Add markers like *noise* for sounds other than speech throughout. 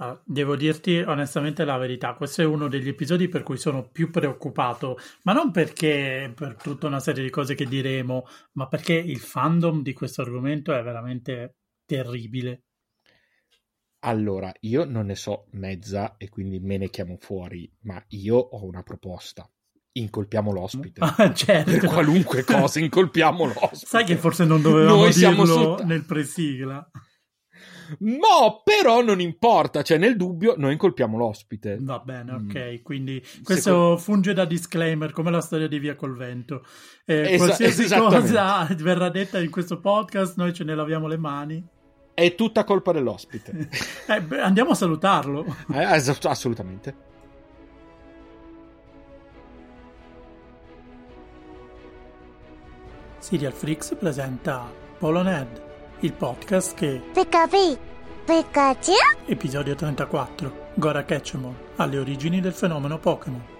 Uh, devo dirti onestamente la verità, questo è uno degli episodi per cui sono più preoccupato, ma non perché per tutta una serie di cose che diremo, ma perché il fandom di questo argomento è veramente terribile. Allora, io non ne so mezza e quindi me ne chiamo fuori, ma io ho una proposta. Incolpiamo l'ospite. *laughs* Ah, certo. Per qualunque cosa incolpiamo l'ospite. Sai che forse non dovevamo Noi dirlo siamo solta- nel presigla. No, però non importa, cioè nel dubbio noi incolpiamo l'ospite. Va bene, Mm. ok. Quindi questo Secondo- funge da disclaimer, come la storia di Via col Vento. Eh, Esa- qualsiasi *laughs* cosa *laughs* verrà detta in questo podcast, noi ce ne laviamo le mani. È tutta colpa dell'ospite. *laughs* Eh, beh, andiamo a salutarlo. Eh, es- assolutamente. Serial Freaks presenta Poloned, il podcast che, Pikachu, Pikachu, episodio 34, Gora Catchemon, alle origini del fenomeno Pokémon.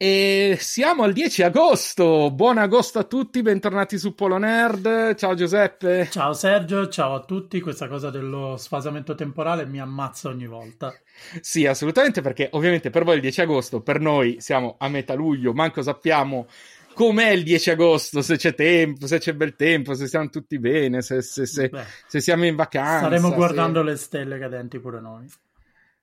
E siamo al 10 agosto. Buon agosto a tutti, bentornati su Polo Nerd. Ciao Giuseppe. Ciao Sergio, ciao a tutti. Questa cosa dello sfasamento temporale mi ammazza ogni volta. Sì, assolutamente, perché ovviamente per voi il 10 agosto, per noi siamo a metà luglio, manco sappiamo com'è il 10 agosto, se c'è tempo, se c'è bel tempo, se stiamo tutti bene, se, se- se- se siamo in vacanza. staremo guardando le stelle cadenti pure noi.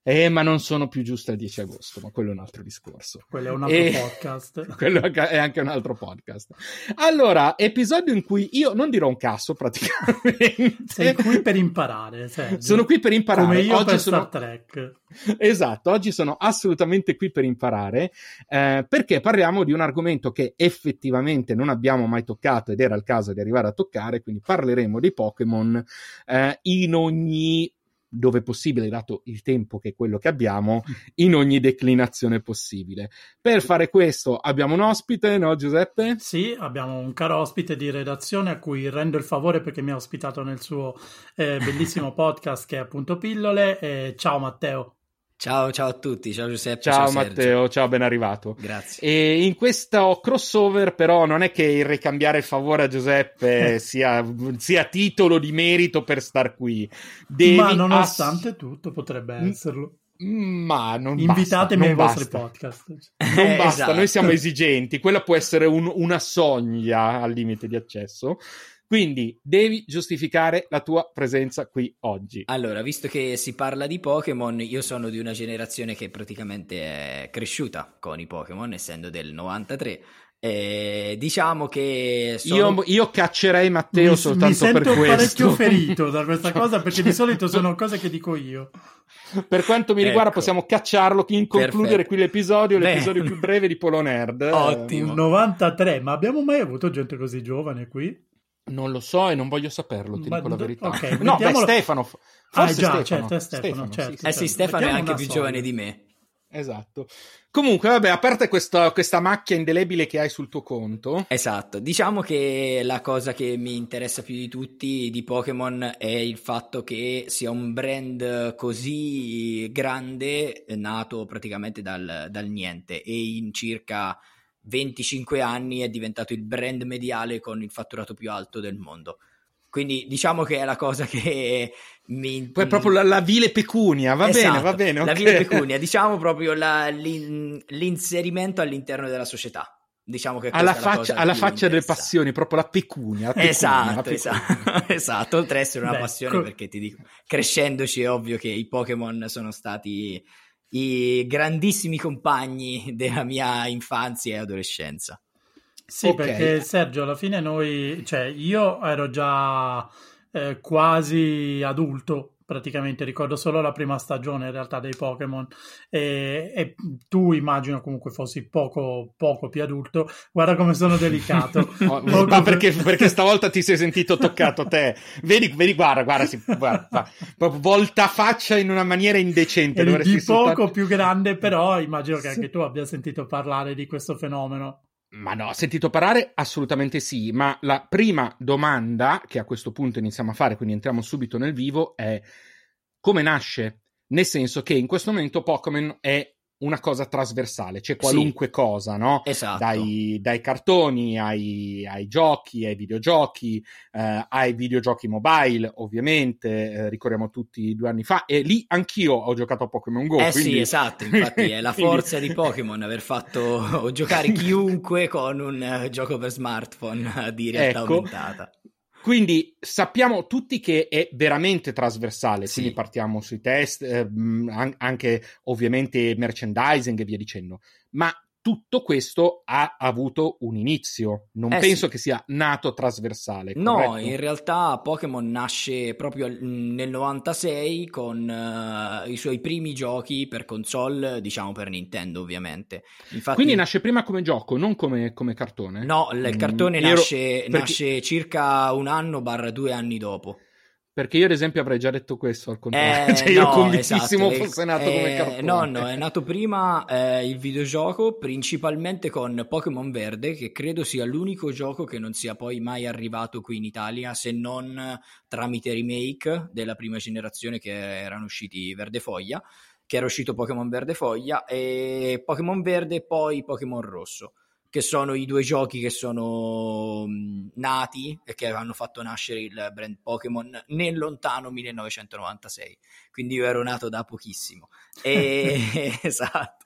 Eh, ma non sono più giuste il 10 agosto, ma quello è un altro discorso. Quello è un altro E- podcast. *laughs* Quello è anche un altro podcast. Allora, episodio in cui io non dirò un cazzo praticamente. Sei qui per imparare, *laughs* Sergio. Sono qui per imparare. Come io Oggi per sono- Star Trek. Esatto, oggi sono assolutamente qui per imparare eh, perché parliamo di un argomento che effettivamente non abbiamo mai toccato ed era il caso di arrivare a toccare, quindi parleremo dei Pokémon eh, in ogni dove possibile, dato il tempo che è quello che abbiamo, in ogni declinazione possibile. Per fare questo abbiamo un ospite, no Giuseppe? Sì, abbiamo un caro ospite di redazione a cui rendo il favore perché mi ha ospitato nel suo eh, bellissimo *laughs* podcast che è appunto Pillole. Eh, ciao Matteo. Ciao, ciao a tutti, ciao Giuseppe. Ciao, Sergio. Matteo, ciao, ben arrivato. Grazie. E in questo crossover, però, non è che il ricambiare il favore a Giuseppe *laughs* sia, sia titolo di merito per star qui. Devi Ma ass- nonostante tutto potrebbe esserlo. Ma non Invitatemi basta, ai vostri podcast. *laughs* Non Eh, basta, esatto. noi siamo esigenti. Quella può essere un- una soglia al limite di accesso. Quindi devi giustificare la tua presenza qui oggi. Allora, visto che si parla di Pokémon, io sono di una generazione che praticamente è cresciuta con i Pokémon, essendo del 93. E diciamo che sono... Io, io caccerei Matteo mi, soltanto mi sento per questo. parecchio ferito da *laughs* questa cosa perché di solito sono cose che dico io. Per quanto mi riguarda, Ecco. possiamo cacciarlo in concludere Perfetto. qui l'episodio, l'episodio più breve di Polo Nerd. Ottimo. Un 93, ma abbiamo mai avuto gente così giovane qui? Non lo so e non voglio saperlo, ti Ma- dico la verità. ok, no, beh, Stefano. Ah, Forse già, Stefano. certo, è Stefano, certo. sì, Eh sì, Stefano è anche più soglia. giovane di me. Esatto. Comunque, vabbè, a parte questa, questa macchia indelebile che hai sul tuo conto, Esatto, diciamo che la cosa che mi interessa più di tutti di Pokémon è il fatto che sia un brand così grande, nato praticamente dal, dal niente e in circa 25 anni è diventato il brand mediale con il fatturato più alto del mondo. Quindi diciamo che è la cosa che mi... poi è proprio la, la vile pecunia, va bene, Esatto, va bene. La ok. vile pecunia, *laughs* diciamo proprio la- l'in- l'inserimento all'interno della società. Diciamo che Alla la faccia, alla faccia delle passioni, proprio la pecunia. la pecunia, la Esatto, pecunia. esatto, *laughs* esatto, oltre ad essere una Beh, passione co- perché ti dico, crescendoci è ovvio che i Pokémon sono stati i grandissimi compagni della mia infanzia e adolescenza. Sì, Ok. perché Sergio, alla fine noi, cioè io ero già eh, quasi adulto praticamente ricordo solo la prima stagione in realtà dei Pokémon. E, e, tu immagino comunque fossi poco, poco più adulto. Guarda come sono delicato. *laughs* Oh, ma perché, perché, stavolta ti sei sentito toccato te. Vedi, vedi guarda guarda, si, guarda volta faccia in una maniera indecente di poco soltanto... più grande però immagino che anche tu abbia sentito parlare di questo fenomeno ma no, sentito parlare? Assolutamente sì, ma la prima domanda che a questo punto iniziamo a fare, quindi entriamo subito nel vivo, è come nasce? Nel senso che in questo momento Pokémon è una cosa trasversale, c'è qualunque sì, cosa, no? Esatto. Dai, dai cartoni ai, ai, giochi, ai videogiochi, eh, ai videogiochi mobile, ovviamente, eh, ricordiamo tutti due anni fa, e lì anch'io ho giocato a Pokémon Go. Eh quindi... sì, esatto, infatti è la *laughs* forza di Pokémon aver fatto *laughs* giocare chiunque con un uh, gioco per smartphone di realtà ecco. aumentata. Quindi sappiamo tutti che è veramente trasversale, sì. quindi partiamo sui test, eh, anche ovviamente merchandising e via dicendo, ma tutto questo ha avuto un inizio. Non eh penso sì. che sia nato trasversale. No, corretto? in realtà Pokémon nasce proprio nel 96 con uh, i suoi primi giochi per console, diciamo per Nintendo ovviamente. Infatti, Quindi nasce prima come gioco, non come, come cartone? No, il mm, cartone mm, nasce, ero... nasce circa un anno barra due anni dopo. Perché io, ad esempio, avrei già detto questo al contrario. Eh, *laughs* cioè, io no, convintissimo esatto. fosse nato eh, come cartone. No, no, è nato prima eh, il videogioco, principalmente con Pokémon Verde, che credo sia l'unico gioco che non sia poi mai arrivato qui in Italia, se non tramite remake della prima generazione che erano usciti Verde Foglia, che era uscito Pokémon Verde Foglia, e Pokémon Verde e poi Pokémon Rosso che sono i due giochi che sono nati e che hanno fatto nascere il brand Pokémon nel lontano 1996. Quindi io ero nato da pochissimo. E, *laughs* *laughs* esatto.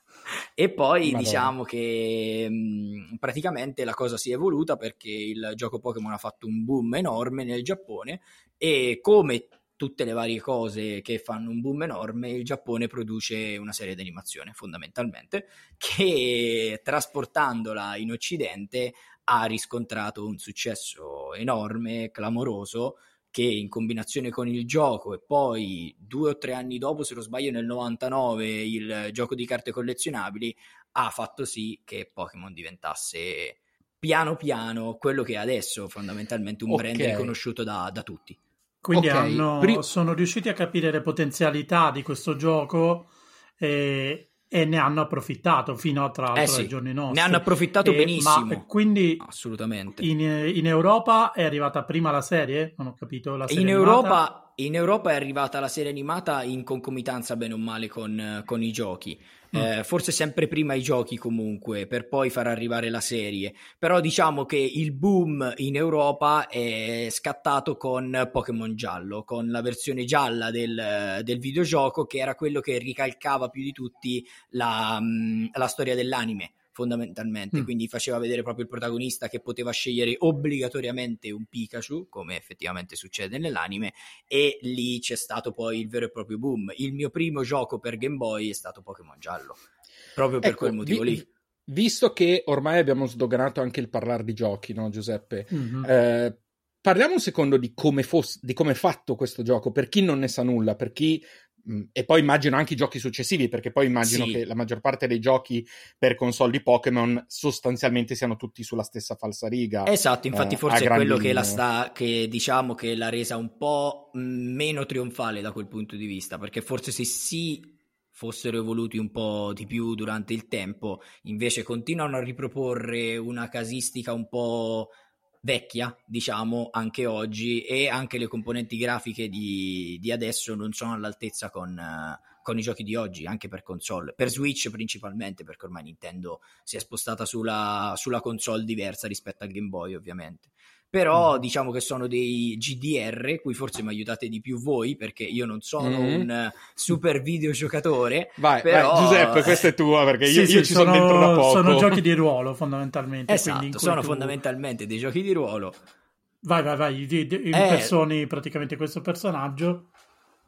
E poi Madonna. diciamo che mh, praticamente la cosa si è evoluta perché il gioco Pokémon ha fatto un boom enorme nel Giappone e come tutte le varie cose che fanno un boom enorme, il Giappone produce una serie di animazione fondamentalmente *laughs* che trasportandola in Occidente ha riscontrato un successo enorme, clamoroso, che in combinazione con il gioco e poi due o tre anni dopo, se non sbaglio nel 99, il gioco di carte collezionabili ha fatto sì che Pokémon diventasse piano piano quello che è adesso, fondamentalmente un okay. brand riconosciuto da, da tutti. Quindi okay, hanno, pri- sono riusciti a capire le potenzialità di questo gioco e, e ne hanno approfittato fino a tra l'altro eh sì, ai giorni nostri. Ne hanno approfittato e, benissimo. Ma quindi assolutamente. In, in, Europa è arrivata prima la serie? Non ho capito. La serie in animata? Europa, in Europa è arrivata la serie animata in concomitanza bene o male con, con i giochi. Mm. Eh, forse sempre prima i giochi comunque, per poi far arrivare la serie. Però diciamo che il boom in Europa è scattato con Pokémon Giallo, con la versione gialla del, del videogioco che era quello che ricalcava più di tutti la, mm, la storia dell'anime fondamentalmente, mm. quindi faceva vedere proprio il protagonista che poteva scegliere obbligatoriamente un Pikachu, come effettivamente succede nell'anime, e lì c'è stato poi il vero e proprio boom. Il mio primo gioco per Game Boy è stato Pokémon Giallo, proprio per ecco, quel motivo vi, lì. Visto che ormai abbiamo sdoganato anche il parlare di giochi, no Giuseppe? Mm-hmm. Eh, parliamo un secondo di come, fosse, di come è fatto questo gioco, per chi non ne sa nulla, per chi e poi immagino anche i giochi successivi, perché poi immagino sì. che la maggior parte dei giochi per console di Pokémon sostanzialmente siano tutti sulla stessa falsariga. Esatto, infatti eh, forse è quello che la sta, che diciamo che l'ha resa un po' meno trionfale da quel punto di vista, perché forse se sì fossero evoluti un po' di più durante il tempo, invece continuano a riproporre una casistica un po' vecchia, diciamo, anche oggi e anche le componenti grafiche di, di adesso non sono all'altezza con, uh, con, i giochi di oggi, anche per console, per Switch principalmente, perché ormai Nintendo si è spostata sulla, sulla console diversa rispetto al Game Boy, ovviamente però mm. diciamo che sono dei GDR, cui forse mi aiutate di più voi perché io non sono mm. un super videogiocatore. Vai, però... vai, Giuseppe, questa è tua perché io, sì, io ci sono, sono, dentro da poco. Sono giochi di ruolo fondamentalmente. Esatto, sono tu... fondamentalmente dei giochi di ruolo. Vai, vai, vai, impersoni eh... praticamente questo personaggio.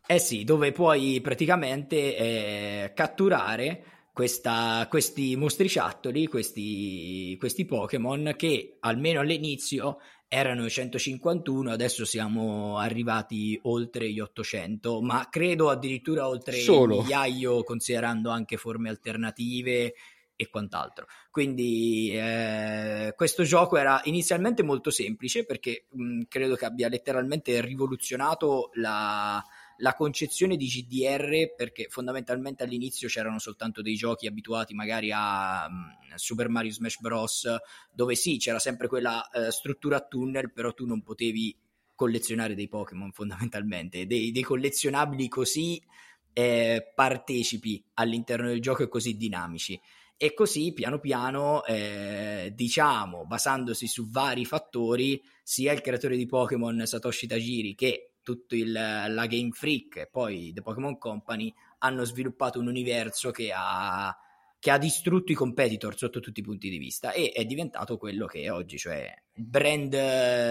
Eh sì, dove puoi praticamente eh, catturare questa, questi mostriciattoli, questi, questi Pokémon che almeno all'inizio erano 151, adesso siamo arrivati oltre gli 800, ma credo addirittura oltre Solo. il migliaio, considerando anche forme alternative e quant'altro. Quindi eh, questo gioco era inizialmente molto semplice perché mh, credo che abbia letteralmente rivoluzionato la, la concezione di GDR perché fondamentalmente all'inizio c'erano soltanto dei giochi abituati magari a um, Super Mario Smash Bros dove sì c'era sempre quella uh, struttura a tunnel però tu non potevi collezionare dei Pokémon *laughs* fondamentalmente. Dei, dei collezionabili così eh, partecipi all'interno del gioco e così dinamici. E così piano piano eh, diciamo basandosi su vari fattori sia il creatore di Pokémon Satoshi Tajiri che tutto il, la Game Freak e poi The Pokémon Company hanno sviluppato un universo che ha, che ha distrutto i competitor sotto tutti i punti di vista e è diventato quello che è oggi, cioè il brand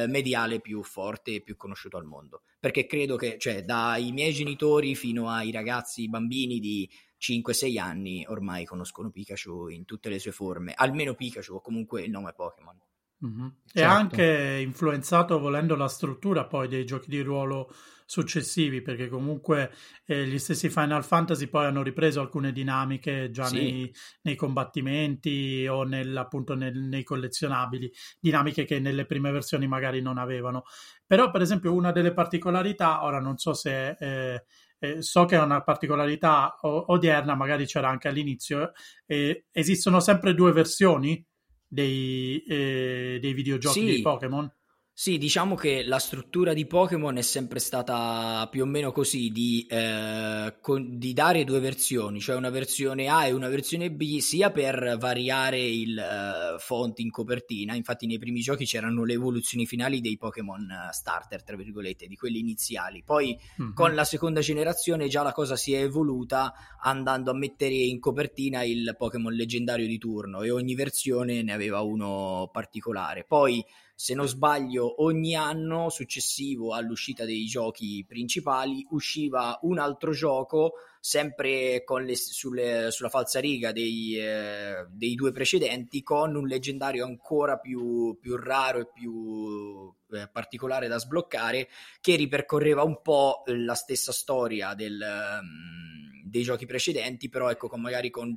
mediale più forte e più conosciuto al mondo. Perché credo che, cioè, dai miei genitori fino ai ragazzi, bambini di 5-6 anni ormai conoscono Pikachu in tutte le sue forme, almeno Pikachu o comunque il nome Pokémon. Mm-hmm. Certo. E anche influenzato volendo la struttura poi dei giochi di ruolo successivi, perché comunque eh, gli stessi Final Fantasy poi hanno ripreso alcune dinamiche già sì. nei, nei, combattimenti o nel, appunto nel, nei collezionabili, dinamiche che nelle prime versioni magari non avevano. Però, per esempio, una delle particolarità, ora non so se eh, eh, so che è una particolarità odierna, magari c'era anche all'inizio, eh, esistono sempre due versioni dei, eh, dei videogiochi sì. di Pokémon? Sì, diciamo che la struttura di Pokémon è sempre stata più o meno così, di, eh, con, di, dare due versioni, cioè una versione A e una versione B, sia per variare il uh, font in copertina, infatti nei primi giochi c'erano le evoluzioni finali dei Pokémon starter, tra virgolette, di quelli iniziali, poi mm-hmm. con la seconda generazione già la cosa si è evoluta andando a mettere in copertina il Pokémon leggendario di turno e ogni versione ne aveva uno particolare. Poi se non sbaglio, ogni anno successivo all'uscita dei giochi principali usciva un altro gioco, sempre le, sulle, sulla falsariga dei, eh, dei, due precedenti, con un leggendario ancora più, più raro e più eh, particolare da sbloccare, che ripercorreva un po' la stessa storia del, um, dei giochi precedenti, però ecco, con, magari con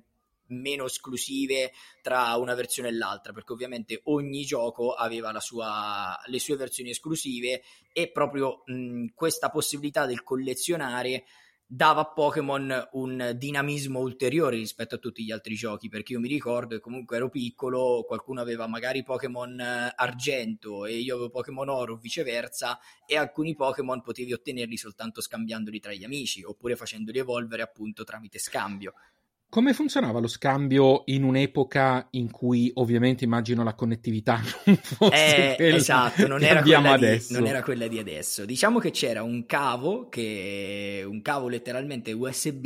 meno esclusive tra una versione e l'altra, perché ovviamente ogni gioco aveva sua, le sue versioni esclusive e proprio mh, questa possibilità del collezionare dava a Pokémon un dinamismo ulteriore rispetto a tutti gli altri giochi, perché io mi ricordo che comunque ero piccolo, qualcuno aveva magari Pokémon argento e io avevo Pokémon oro o viceversa, e alcuni Pokémon potevi ottenerli soltanto scambiandoli tra gli amici, oppure facendoli evolvere appunto tramite scambio. Come funzionava lo scambio in un'epoca in cui ovviamente immagino la connettività *laughs* non fosse eh, esatto, non era, di, non era, quella di, adesso. Diciamo che c'era un cavo, che, un cavo letteralmente USB,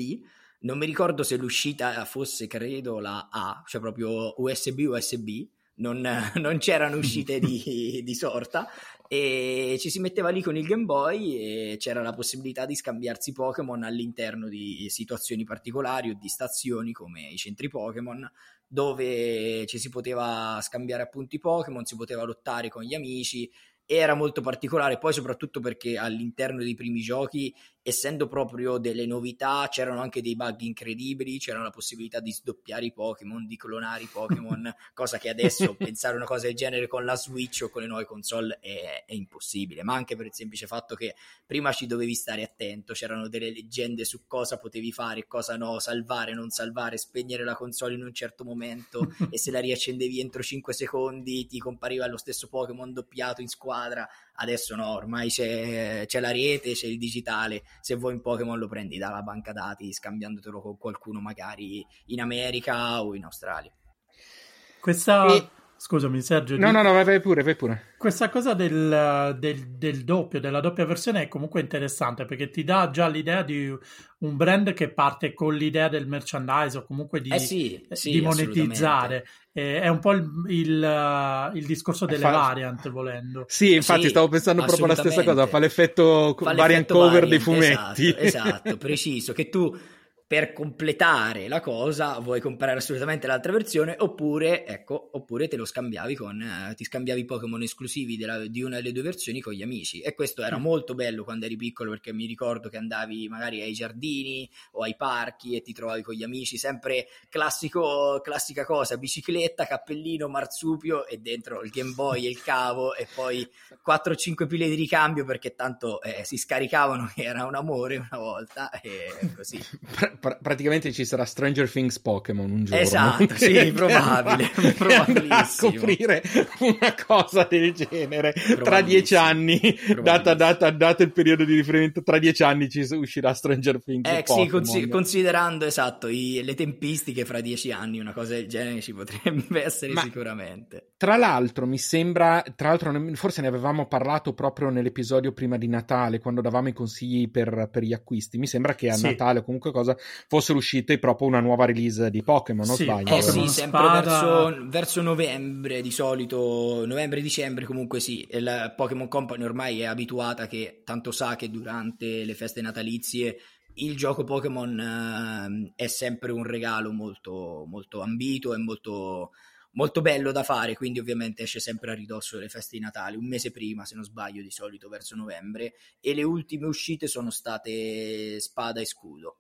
non mi ricordo se l'uscita fosse credo la A, cioè proprio USB USB, non, non c'erano *laughs* uscite di, di sorta e ci si metteva lì con il Game Boy e c'era la possibilità di scambiarsi Pokémon all'interno di situazioni particolari o di stazioni come i centri Pokémon dove ci si poteva scambiare appunti Pokémon, si poteva lottare con gli amici era molto particolare, poi soprattutto perché all'interno dei primi giochi, essendo proprio delle novità, c'erano anche dei bug incredibili, c'era la possibilità di sdoppiare i Pokémon, di clonare i Pokémon, *laughs* cosa che adesso pensare una cosa del genere con la Switch o con le nuove console è, è, impossibile, ma anche per il semplice fatto che prima ci dovevi stare attento, c'erano delle leggende su cosa potevi fare, cosa no, salvare, non salvare, spegnere la console in un certo momento *laughs* e se la riaccendevi entro 5 secondi ti compariva lo stesso Pokémon doppiato in squadra squadra. Adesso no, ormai c'è, c'è, la rete, c'è il digitale. Se vuoi un Pokémon lo prendi dalla banca dati, scambiandotelo con qualcuno magari in America o in Australia. Questa, e... Scusami Sergio. No, di... no, no, vai pure, vai pure. Questa cosa del, del, del, doppio, della doppia versione è comunque interessante perché ti dà già l'idea di un brand che parte con l'idea del merchandise o comunque di, eh sì, sì, di monetizzare. Eh, è un po' il, il, il discorso delle fa... variant, volendo. Sì, infatti sì, stavo pensando proprio la stessa cosa, fa l'effetto fa variant cover variant, dei fumetti. Esatto, esatto preciso, che tu per completare la cosa vuoi comprare assolutamente l'altra versione oppure, ecco, oppure te lo scambiavi con, eh, ti scambiavi Pokémon esclusivi della, di una delle due versioni con gli amici e questo era mm. molto bello quando eri piccolo perché mi ricordo che andavi magari ai giardini o ai parchi e ti trovavi con gli amici, sempre classico, classica cosa, bicicletta, cappellino, marsupio e dentro il Game Boy e il cavo e poi 4-5 pile di ricambio perché tanto eh, si scaricavano che *laughs* era un amore una volta e così *laughs* pr- praticamente ci sarà Stranger Things Pokémon un giorno. Esatto, *laughs* sì, probabile. *laughs* a scoprire una cosa del genere tra dieci anni, data, data, data, il periodo di riferimento, tra dieci anni ci uscirà Stranger Things eh, sì, consi- considerando esatto i, le tempistiche fra dieci anni, una cosa del genere ci potrebbe essere Ma, sicuramente. Tra l'altro, mi sembra, tra l'altro, forse ne avevamo parlato proprio nell'episodio prima di Natale, quando davamo i consigli per, per gli acquisti. Mi sembra che a sì. Natale o comunque cosa fossero uscite proprio una nuova release di Pokémon, non sì, sbaglio? Eh sì, sempre verso, verso, novembre di solito, novembre-dicembre comunque sì, la Pokémon Company ormai è abituata che tanto sa che durante le feste natalizie il gioco Pokémon eh, è sempre un regalo molto, molto ambito e molto, molto bello da fare, quindi ovviamente esce sempre a ridosso delle feste di Natale, un mese prima se non sbaglio di solito verso novembre e le ultime uscite sono state Spada e Scudo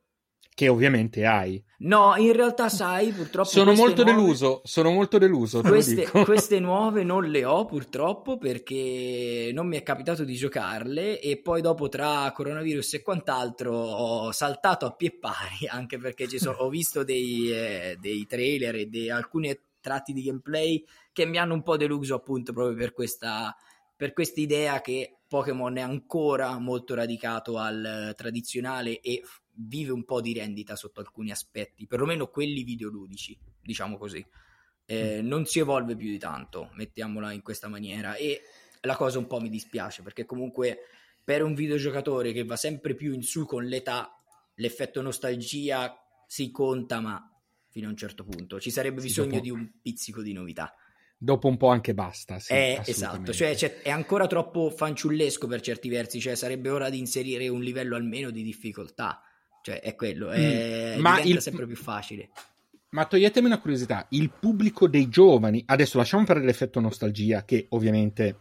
che ovviamente hai. No, in realtà sai, purtroppo... Sono molto nuove... deluso, sono molto deluso. Queste, *laughs* queste, nuove non le ho purtroppo perché non mi è capitato di giocarle e poi dopo tra coronavirus e quant'altro ho saltato a pie pari *laughs* anche perché sono, ho visto dei, eh, dei trailer e di alcuni tratti di gameplay che mi hanno un po' deluso appunto proprio per questa per questa idea che Pokémon è ancora molto radicato al tradizionale e vive un po' di rendita sotto alcuni aspetti, perlomeno quelli videoludici, diciamo così. Eh, mm. non si evolve più di tanto, mettiamola in questa maniera. E la cosa un po' mi dispiace perché comunque per un videogiocatore che va sempre più in su con l'età, l'effetto nostalgia si conta, ma fino a un certo punto ci sarebbe sì, bisogno dopo... di un pizzico di novità. Dopo un po' anche basta. Sì, eh, esatto, cioè, cioè, è ancora troppo fanciullesco per certi versi, cioè sarebbe ora di inserire un livello almeno di difficoltà. Cioè, è quello, è... Mm, ma il... sempre più facile. Ma toglietemi una curiosità, il pubblico dei giovani, adesso lasciamo fare l'effetto nostalgia, che ovviamente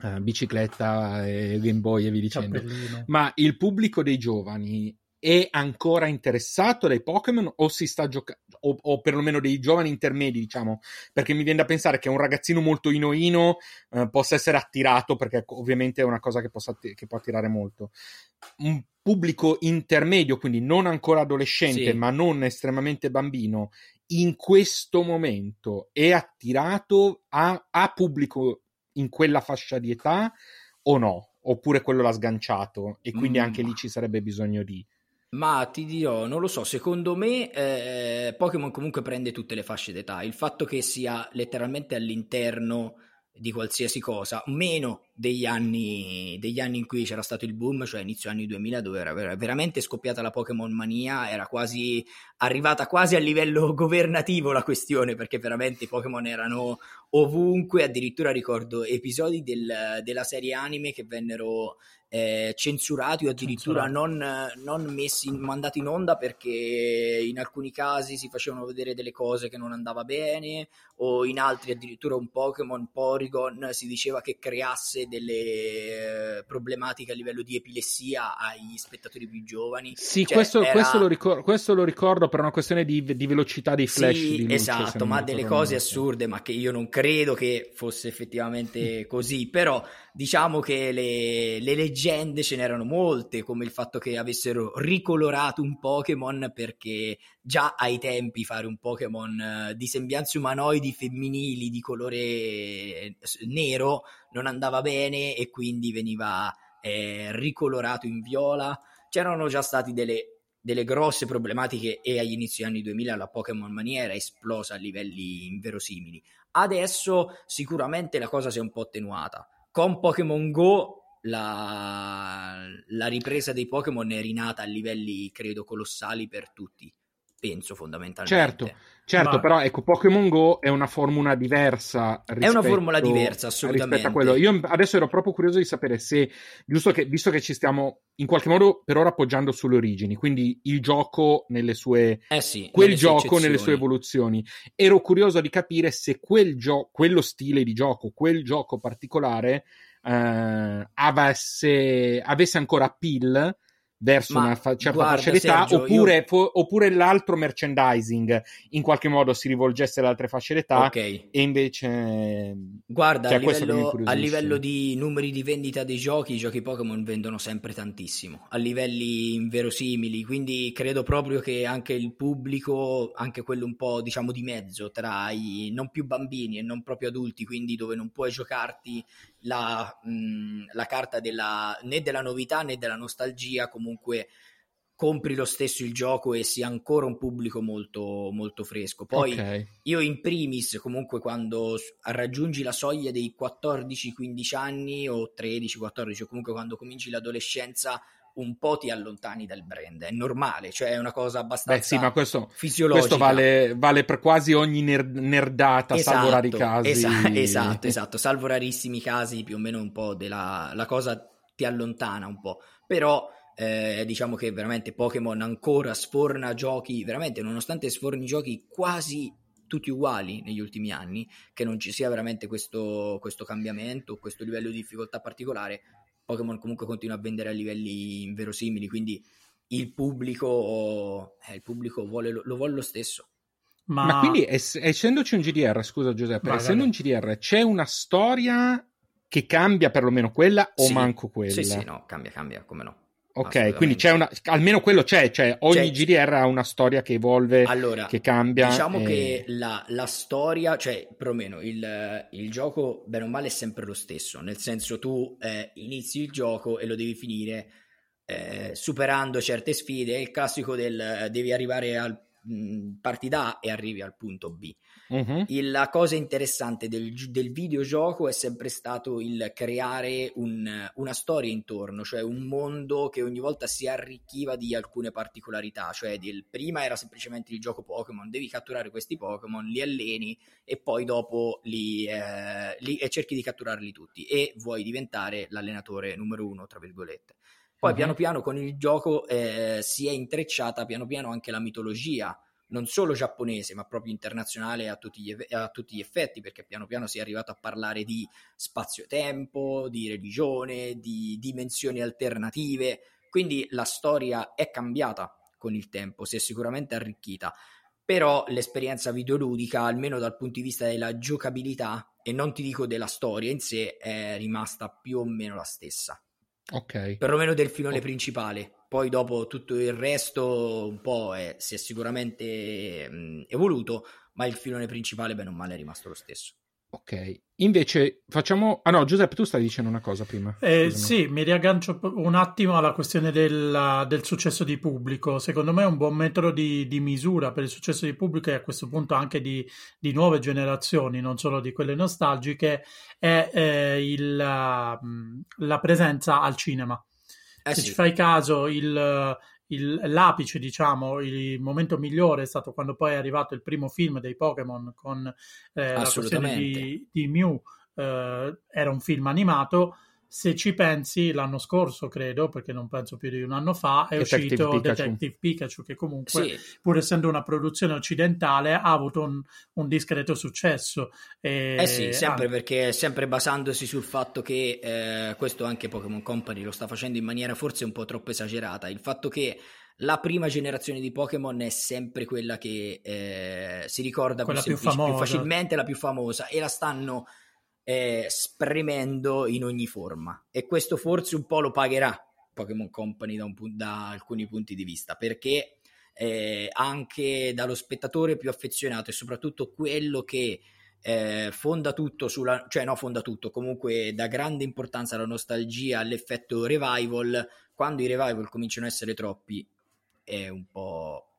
uh, bicicletta, e Game Boy e via dicendo, Cappellino. ma il pubblico dei giovani è ancora interessato dai Pokémon o si sta giocando, o, o, perlomeno dei giovani intermedi, diciamo, perché mi viene da pensare che un ragazzino molto inoino eh, possa essere attirato, perché ovviamente è una cosa che, possa, che può attirare molto. Un pubblico intermedio, quindi non ancora adolescente, sì. ma non estremamente bambino, in questo momento è attirato a, a pubblico in quella fascia di età o no? Oppure quello l'ha sganciato e quindi mm. anche lì ci sarebbe bisogno di ma ti dirò, non lo so, secondo me eh, Pokémon comunque prende tutte le fasce d'età. Il fatto che sia letteralmente all'interno di qualsiasi cosa, meno degli anni, degli anni in cui c'era stato il boom, cioè inizio anni 2000, dove era veramente scoppiata la Pokémon mania, era quasi arrivata quasi a livello *laughs* governativo la questione, perché veramente i Pokémon erano ovunque, addirittura ricordo episodi del, della serie anime che vennero eh, censurati o addirittura non, non, messi, mandati in onda perché in alcuni casi si facevano vedere delle cose che non andava bene o in altri addirittura un Pokémon Porygon si diceva che creasse delle eh, problematiche a livello di epilessia ai spettatori più giovani. Sì, cioè, questo, era... questo, lo ricordo, questo, lo ricordo, per una questione di, di velocità dei flash. Sì, luce, esatto, ma delle cose assurde, ma che io non credo che fosse effettivamente *laughs* così, però diciamo che le, le leggende ce n'erano molte, come il fatto che avessero ricolorato un Pokémon perché già ai tempi fare un Pokémon eh, di sembianze umanoidi femminili di colore eh, nero non andava bene e quindi veniva eh, ricolorato in viola. C'erano già stati delle, delle grosse problematiche e agli inizi anni 2000 la Pokémon Mania era esplosa a livelli inverosimili. Adesso sicuramente la cosa si è un po' attenuata con Pokémon Go la, la, ripresa dei Pokémon è rinata a livelli, credo, colossali per tutti. penso fondamentalmente. Certo, certo Ma... però ecco, Pokémon Go è una formula diversa. Rispetto, è una formula diversa, assolutamente. Rispetto a quello. Io adesso ero proprio curioso di sapere se, giusto che, visto che ci stiamo in qualche modo per ora appoggiando sulle origini, quindi il gioco nelle sue... Eh sì, quel nelle gioco nelle sue evoluzioni. Ero curioso di capire se quel gioco, quello stile di gioco, quel gioco particolare... Uh, avesse, avesse ancora appeal verso Ma, una fa- certa guarda, fascia d'età Sergio, oppure, io... fo- oppure, l'altro merchandising in qualche modo si rivolgesse alle altre fasce d'età okay. e invece guarda cioè, a, livello, a, livello, di numeri di vendita dei giochi i giochi Pokémon vendono sempre tantissimo a livelli inverosimili quindi credo proprio che anche il pubblico anche quello un po' diciamo di mezzo tra i non più bambini e non proprio adulti quindi dove non puoi giocarti la, mh, la carta della, né della novità né della nostalgia, comunque compri lo stesso il gioco e sia ancora un pubblico molto, molto fresco. Poi okay. io in primis, comunque quando raggiungi la soglia dei 14-15 anni o 13-14 o comunque quando cominci l'adolescenza un po' ti allontani dal brand, è normale, cioè è una cosa abbastanza Beh, sì, ma questo, fisiologica. Questo vale, vale per quasi ogni ner- nerdata, esatto, salvo rari casi. Esa- esatto, esatto, salvo rarissimi casi, più o meno un po' della la cosa ti allontana un po', però eh, diciamo che veramente Pokémon ancora sforna giochi, veramente nonostante sforni giochi quasi tutti uguali negli ultimi anni, che non ci sia veramente questo, questo cambiamento, questo livello di difficoltà particolare, Pokémon comunque continua a vendere a livelli inverosimili, quindi il pubblico, eh, il pubblico vuole, lo, vuole lo stesso. Ma... Ma quindi, ess- essendoci un GDR, scusa Giuseppe, Vai, essendo un GDR, c'è una storia che cambia perlomeno quella o sì. manco quella? Sì, sì, no, cambia, cambia, come no. Ok, quindi c'è una, almeno quello c'è, cioè ogni c'è. GDR ha una storia che evolve, allora, che cambia. Diciamo e... che la, la, storia, cioè perlomeno il, il, gioco, bene o male, è sempre lo stesso, nel senso tu eh, inizi il gioco e lo devi finire eh, superando certe sfide, è il classico del devi arrivare al mh, partita A e arrivi al punto B. Uh-huh. Il, la cosa interessante del, del, videogioco è sempre stato il creare un, una storia intorno, cioè un mondo che ogni volta si arricchiva di alcune particolarità. Cioè, del, prima era semplicemente il gioco Pokémon, devi catturare questi Pokémon, li alleni e poi dopo li, eh, li e cerchi di catturarli tutti e vuoi diventare l'allenatore numero uno, tra virgolette. Poi uh-huh. piano piano con il gioco eh, si è intrecciata piano piano anche la mitologia non solo giapponese, ma proprio internazionale a tutti, gli, a tutti gli effetti, perché piano piano si è arrivato a parlare di spazio-tempo, di religione, di dimensioni alternative, quindi la storia è cambiata con il tempo, si è sicuramente arricchita, però l'esperienza videoludica, almeno dal punto di vista della giocabilità, e non ti dico della storia in sé, è rimasta più o meno la stessa. Ok. Perlomeno del filone oh. principale. Poi dopo tutto il resto un po' è, si è sicuramente mh, evoluto, ma il filone principale bene o male è rimasto lo stesso. Ok, invece facciamo... Ah no, Giuseppe, tu stai dicendo una cosa prima. Eh, sì, mi riaggancio un attimo alla questione del, del, successo di pubblico. Secondo me è un buon metodo di, di, misura per il successo di pubblico e a questo punto anche di, di nuove generazioni, non solo di quelle nostalgiche, è eh, il, la, la presenza al cinema. Eh Se sì. ci fai caso, il, il, l'apice, diciamo, il momento migliore è stato quando poi è arrivato il primo film dei Pokémon con eh, la questione di, di Mew. Eh, era un film animato se ci pensi, l'anno scorso, credo, perché non penso più di un anno fa, è Detective uscito Pikachu. Detective Pikachu, che comunque, sì. pur essendo una produzione occidentale, ha avuto un, un discreto successo. E... Eh sì, sempre ah. perché, sempre basandosi sul fatto che eh, questo anche Pokémon Company lo sta facendo in maniera forse un po' troppo esagerata. Il fatto che la prima generazione di Pokémon è sempre quella che eh, si ricorda più, più, più, facilmente, la più famosa, e la stanno eh, spremendo in ogni forma. E questo forse un po' lo pagherà Pokémon Company da, un, da alcuni punti di vista perché eh, anche dallo spettatore più affezionato e soprattutto quello che eh, fonda tutto sulla, cioè no fonda tutto, comunque dà grande importanza alla nostalgia, all'effetto revival, quando i revival cominciano a essere troppi è un po' un po'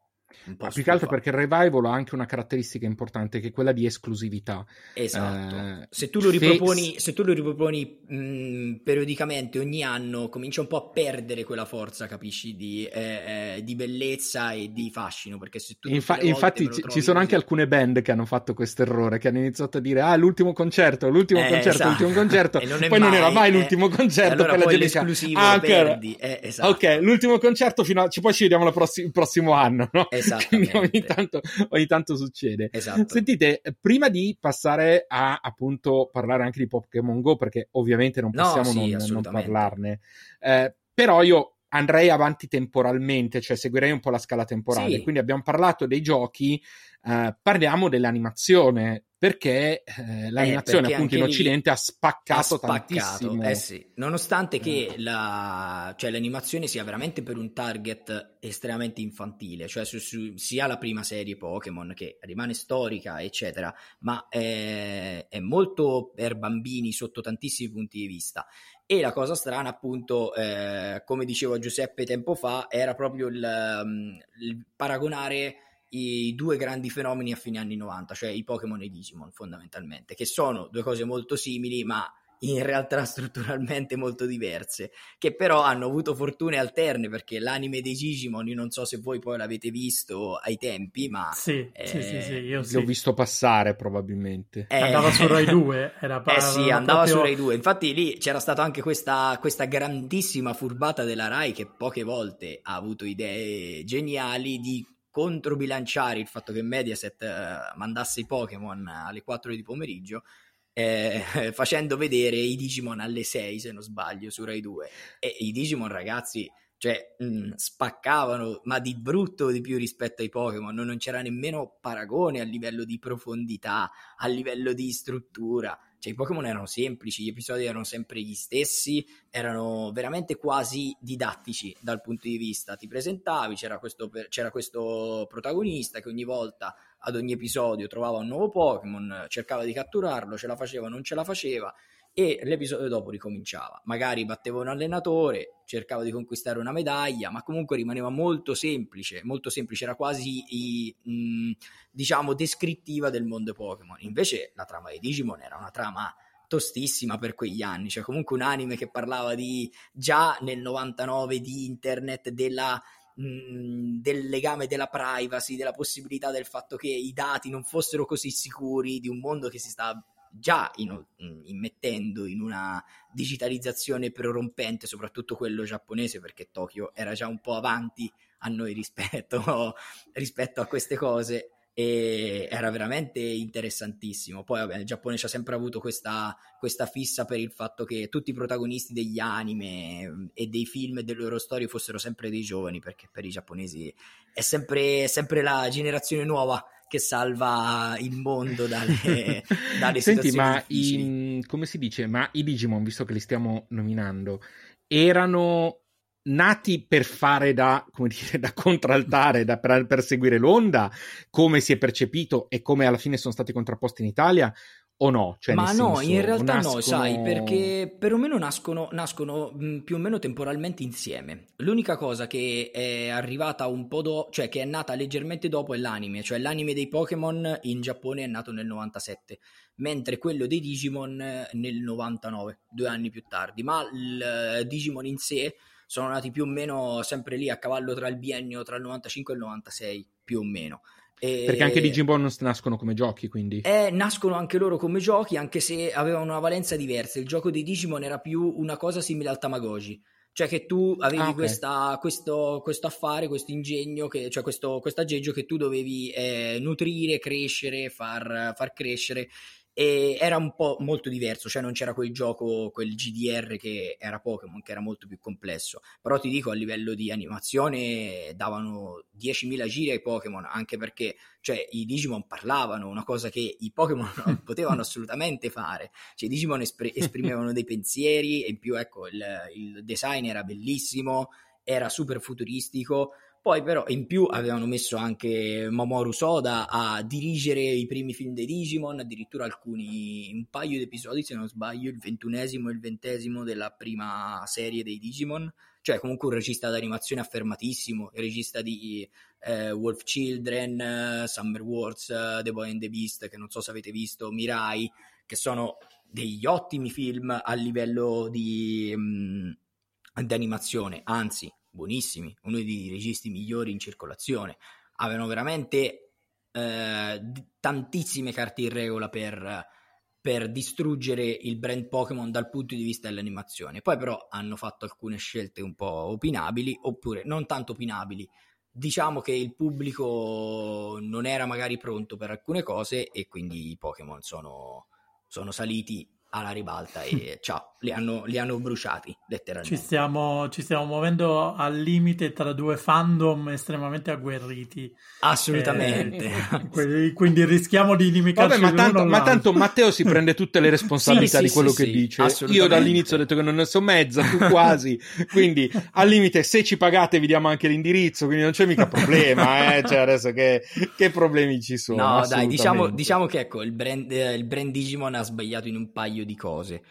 Ma più che altro perché il revival ha anche una caratteristica importante che è quella di esclusività. Esatto. Eh, se, tu lo fe- riproponi, se tu lo riproponi mh, periodicamente ogni anno, comincia un po' a perdere quella forza, capisci, di, eh, eh, di bellezza e di fascino. Perché se tu Infa- infatti ci, ci sono anche così- alcune band che hanno fatto questo errore, che hanno iniziato a dire ah l'ultimo concerto, l'ultimo Eh, concerto, esatto. l'ultimo concerto, *laughs* non poi non era mai eh. l'ultimo concerto, allora poi la poi dice, l'esclusivo ah, perdi. Eh, esatto. ok, l'ultimo concerto fino a... ci poi ci vediamo la prossi- il prossimo anno, no? Quindi ogni Esattamente. tanto, ogni tanto succede. Esatto. Sentite, prima di passare a appunto parlare anche di Pokémon Go, perché ovviamente non No, possiamo sì, non- non, parlarne, eh, però io andrei avanti temporalmente, cioè seguirei un po' la scala temporale. Sì. Quindi abbiamo parlato dei giochi, eh, parliamo dell'animazione, perché eh, l'animazione perché appunto in Occidente ha ha spaccato, spaccato, tantissimo. eh sì. Nonostante che la, cioè, l'animazione sia veramente per un target estremamente infantile, cioè su- su- sia la prima serie Pokémon che rimane storica, eccetera, ma è, è molto per bambini sotto tantissimi punti di vista. E la cosa strana, appunto, eh, come dicevo Giuseppe tempo fa, era proprio il, um, il paragonare i due grandi fenomeni a fine anni 90, cioè i Pokémon e i Digimon fondamentalmente, che sono due cose molto simili, ma in realtà strutturalmente molto diverse, che però hanno avuto fortune alterne perché l'anime dei Digimon, io non so se voi poi l'avete visto ai tempi, ma Sì, sì, sì, sì, io sì. L'ho visto passare probabilmente. eh, Andava su Rai *laughs* 2, era Eh sì, andava proprio- su Rai 2. Infatti lì c'era stata anche questa, questa grandissima furbata della Rai che poche volte ha avuto idee geniali di controbilanciare il fatto che Mediaset eh, mandasse i Pokémon alle 4 di pomeriggio eh, *laughs* facendo vedere i Digimon alle 6 se non sbaglio su Rai 2 e i Digimon ragazzi cioè mh, spaccavano ma di brutto di più rispetto ai Pokémon. Non c'era nemmeno paragone a livello di profondità a livello di struttura. Cioè i Pokémon erano semplici, gli episodi erano sempre gli stessi, erano veramente quasi didattici dal punto di vista. Ti presentavi, c'era questo, c'era questo protagonista che ogni volta ad ogni episodio trovava un nuovo Pokémon, cercava di catturarlo, ce la faceva, non ce la faceva e l'episodio dopo ricominciava. Magari batteva un allenatore, cercava di conquistare una medaglia, ma comunque rimaneva molto semplice, molto semplice, era quasi i, mh, diciamo descrittiva del mondo Pokémon. Invece la trama di Digimon era una trama tostissima per quegli anni, cioè comunque un anime che parlava di già nel 99 di internet della mh, del legame della privacy, della possibilità del fatto che i dati non fossero così sicuri di un mondo che si sta già in- immettendo in una digitalizzazione prorompente, soprattutto quello giapponese, perché Tokyo era già un po' avanti a noi rispetto, *laughs* rispetto a queste cose e era veramente interessantissimo. Poi, vabbè, il Giappone ci ha sempre avuto questa, questa fissa per il fatto che tutti i protagonisti degli anime e dei film e delle loro storie fossero sempre dei giovani, perché per i giapponesi è sempre, sempre la generazione nuova che salva il mondo dalle, *laughs* dalle Senti, situazioni ma i, come si dice? Ma i Digimon, visto che li stiamo nominando, erano nati per fare da, come dire, da contraltare, da, per, per seguire l'onda, come si è percepito e come alla fine sono stati contrapposti in Italia? O no? Cioè, Ma no, senso, in realtà nascono- no, sai, perché perlomeno nascono, nascono mh, più o meno temporalmente insieme. L'unica cosa che è arrivata un po' dopo, cioè che è nata leggermente dopo è l'anime, cioè l'anime dei Pokémon in Giappone è nato nel 97, mentre quello dei Digimon eh, nel 99, due anni più tardi. Ma il eh, Digimon in sé sono nati più o meno sempre lì a cavallo tra il biennio tra il 95 e il 96, più o meno. E- Perché anche i Digimon nascono come giochi, quindi. eh, nascono anche loro come giochi, anche se avevano una valenza diversa. Il gioco di Digimon era più una cosa simile al Tamagotchi. Cioè che tu avevi Ah, ok. questa, questo, questo affare, questo ingegno, che, cioè questo, questo aggeggio che tu dovevi eh, nutrire, crescere, far, far crescere. E era un po' molto diverso, cioè non c'era quel gioco, quel GDR che era Pokémon, che era molto più complesso. Però ti dico, a livello di animazione davano 10.000 giri ai Pokémon, anche perché cioè, i Digimon parlavano, una cosa che i Pokémon non *laughs* potevano assolutamente fare. Cioè, i Digimon espr- esprimevano dei pensieri e in più, ecco, il, il design era bellissimo, era super futuristico. Poi però in più avevano messo anche Mamoru Soda a dirigere i primi film dei Digimon, addirittura alcuni, un paio di episodi se non sbaglio, il ventunesimo e il ventesimo della prima serie dei Digimon, cioè comunque un regista d'animazione affermatissimo, il regista di eh, Wolf Children, uh, Summer Wars, uh, The Boy and the Beast, che non so se avete visto, Mirai, che sono degli ottimi film a livello di, um, di animazione, anzi buonissimi, uno dei registi migliori in circolazione. Avevano veramente eh, tantissime carte in regola per, per, distruggere il brand Pokémon dal punto di vista dell'animazione. Poi però hanno fatto alcune scelte un po' opinabili, oppure non tanto opinabili. Diciamo che il pubblico non era magari pronto per alcune cose e quindi i Pokémon sono, sono saliti alla ribalta e *laughs* ciao, li hanno, li hanno bruciati letteralmente. Ci stiamo, ci stiamo, muovendo al limite tra due fandom estremamente agguerriti. Assolutamente. Eh, quindi rischiamo di inimicarci Vabbè, ma tanto, ma tanto, Matteo si prende tutte le responsabilità sì, di quello sì, che sì, dice. Io dall'inizio ho detto che non ne so mezza, tu quasi. *laughs* quindi al limite se ci pagate vi diamo anche l'indirizzo, quindi non c'è mica *laughs* problema. Eh? Cioè adesso che, che, problemi ci sono? No dai, diciamo, diciamo, che ecco, il brand, eh, il brand Digimon ha sbagliato in un paio di cose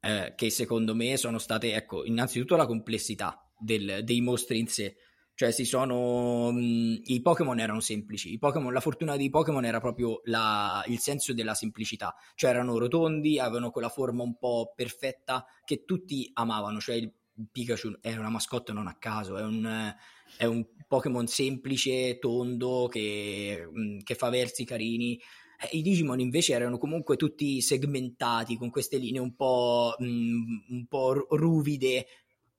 eh, che secondo me sono state, ecco, innanzitutto la complessità del, dei mostri in sé. Cioè, si sono. Mh, I Pokémon erano semplici. I Pokémon, la fortuna dei Pokémon era proprio la, il senso della semplicità. Cioè, erano rotondi, avevano quella forma un po' perfetta che tutti amavano. Cioè, il Pikachu è una mascotte non a caso, è un, è un Pokémon semplice, tondo, che, che fa versi carini. Eh, I Digimon invece erano comunque tutti segmentati con queste linee un po', mh, mm, un po ruvide,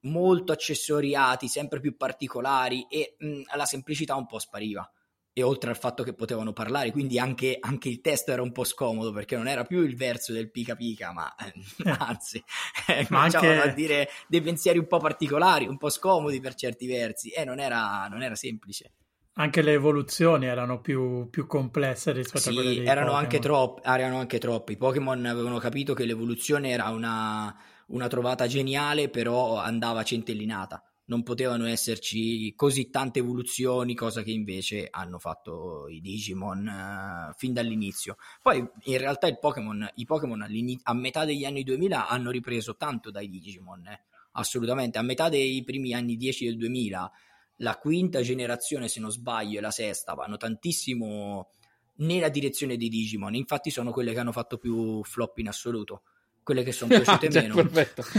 molto accessoriati, sempre più particolari e mh, mm, la semplicità un po' spariva. E oltre al fatto che potevano parlare, quindi anche, anche, il testo era un po' scomodo perché non era più il verso del pica pica, ma eh, *laughs* anzi, eh, ma anche... a dire dei pensieri un po' particolari, un po' scomodi per certi versi, e non era, non era semplice. Anche le evoluzioni erano più, più complesse rispetto sì, a quelle dei erano anche, troppi, erano anche troppi. I Pokémon avevano capito che l'evoluzione era una, una trovata geniale, però andava centellinata. Non potevano esserci così tante evoluzioni, cosa che invece hanno fatto i Digimon uh, fin dall'inizio. Poi in realtà Pokemon, i Pokémon a metà degli anni 2000 hanno ripreso tanto dai Digimon, eh? assolutamente. A metà dei primi anni 10 del 2000 la quinta generazione, se non sbaglio, e la sesta vanno tantissimo nella direzione di Digimon. Infatti, sono quelle che hanno fatto più flop in assoluto quelle che sono *laughs* piaciute ah, cioè, meno. Perfetto. *laughs*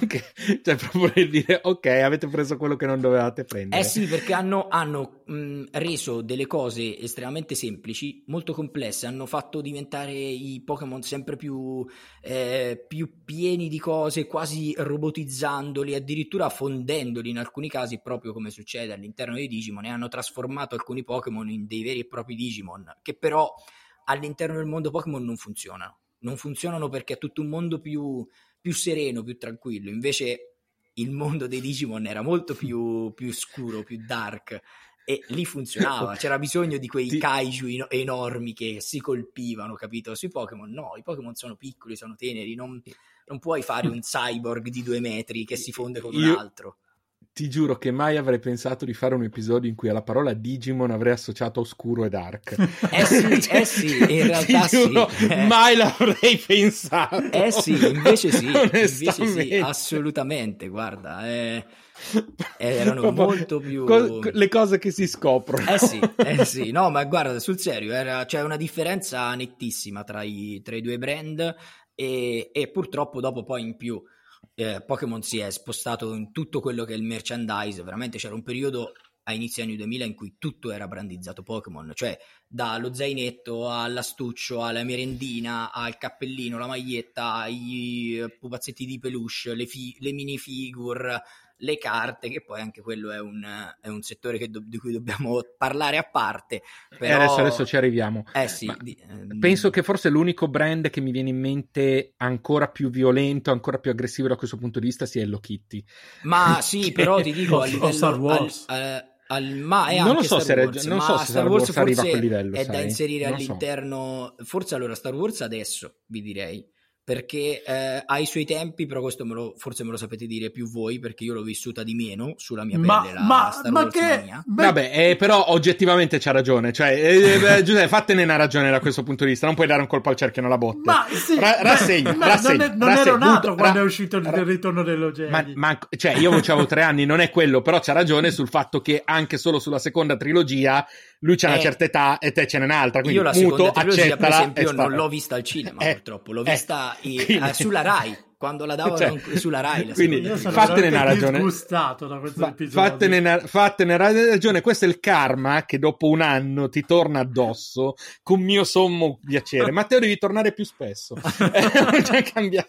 ok, cioè proprio per dire ok, avete preso quello che non dovevate prendere. Eh sì, perché hanno, hanno mh, reso delle cose estremamente semplici, molto complesse, hanno fatto diventare i Pokémon sempre più, eh, più pieni di cose, quasi robotizzandoli, addirittura fondendoli in alcuni casi, proprio come succede all'interno dei Digimon, e hanno trasformato alcuni Pokémon in dei veri e propri Digimon, che però all'interno del mondo Pokémon non funzionano non funzionano perché è tutto un mondo più, più sereno, più tranquillo. Invece il mondo dei Digimon era molto *laughs* più, più scuro, più dark e lì funzionava. C'era bisogno di quei kaiju enormi che si colpivano, capito? Sui Pokémon no, i Pokémon sono piccoli, sono teneri, non, non puoi fare un cyborg di due metri che si fonde con Io... un altro ti giuro che mai avrei pensato di fare un episodio in cui alla parola Digimon avrei associato oscuro e dark. Eh sì, cioè, eh sì *laughs* in realtà giuro, sì. Mai l'avrei pensato. Eh sì, invece sì, invece sì assolutamente, guarda, eh, erano Proprio molto più... Co- le cose che si scoprono. Eh sì, eh sì, no, ma guarda, sul serio, c'è una differenza nettissima tra i, tra i due brand e, e purtroppo dopo poi in più eh, Pokémon si è spostato in tutto quello che è il merchandise, veramente c'era un periodo a inizio anni 2000 in cui tutto era brandizzato Pokémon, cioè dallo zainetto all'astuccio, alla merendina, al cappellino, la maglietta, ai pupazzetti di peluche, le, fi- le minifigure, le carte, che poi anche quello è un, è un settore do, di cui dobbiamo *laughs* parlare a parte. Eh, però... Eh, adesso, adesso, ci arriviamo. Eh sì, di, ehm... Penso che forse l'unico brand che mi viene in mente ancora più violento, ancora più aggressivo da questo punto di vista sia Hello Kitty. Ma *laughs* sì, però ti dico a livello... Star Wars. Al, al, al, ma è non lo so Star Wars, se, non so se Star Wars, Wars arriva a quel livello. È sai? da inserire non all'interno. So. Forse allora Star Wars adesso vi direi perché eh, ha i suoi tempi, però questo me lo, forse me lo sapete dire più voi, perché io l'ho vissuta di meno sulla mia pelle, Ma, la ma, Star ma Wars che... beh, Vabbè, eh, però oggettivamente c'ha ragione. Cioè, eh, eh, *laughs* Giuseppe, fattene una ragione da questo punto di vista. Non puoi dare un colpo al cerchio nella botte. Ma sì, Ra- beh, rassegna, ma rassegna, non, è- non rassegna, ero nato butta- quando ra- è uscito il ra- ritorno dello Jedi. Ma, ma- cioè, io avevo tre anni, non è quello, però c'ha ragione sul fatto che anche solo sulla seconda trilogia lui c'ha una Eh, certa età e te ce n'è un'altra. Quindi Io la muto, seconda trilogia, per esempio, non l'ho vista al cinema, Eh, purtroppo, l'ho eh, vista i- *laughs* quindi- eh, sulla Rai, quando la davano *laughs* Cioè, sulla Rai. La quindi fattene una ragione. disgustato da questo fattene, una- fattene ragione, questo è il karma che dopo un anno ti torna addosso con mio sommo piacere. Matteo, devi tornare più spesso. Eh, cioè, cambia-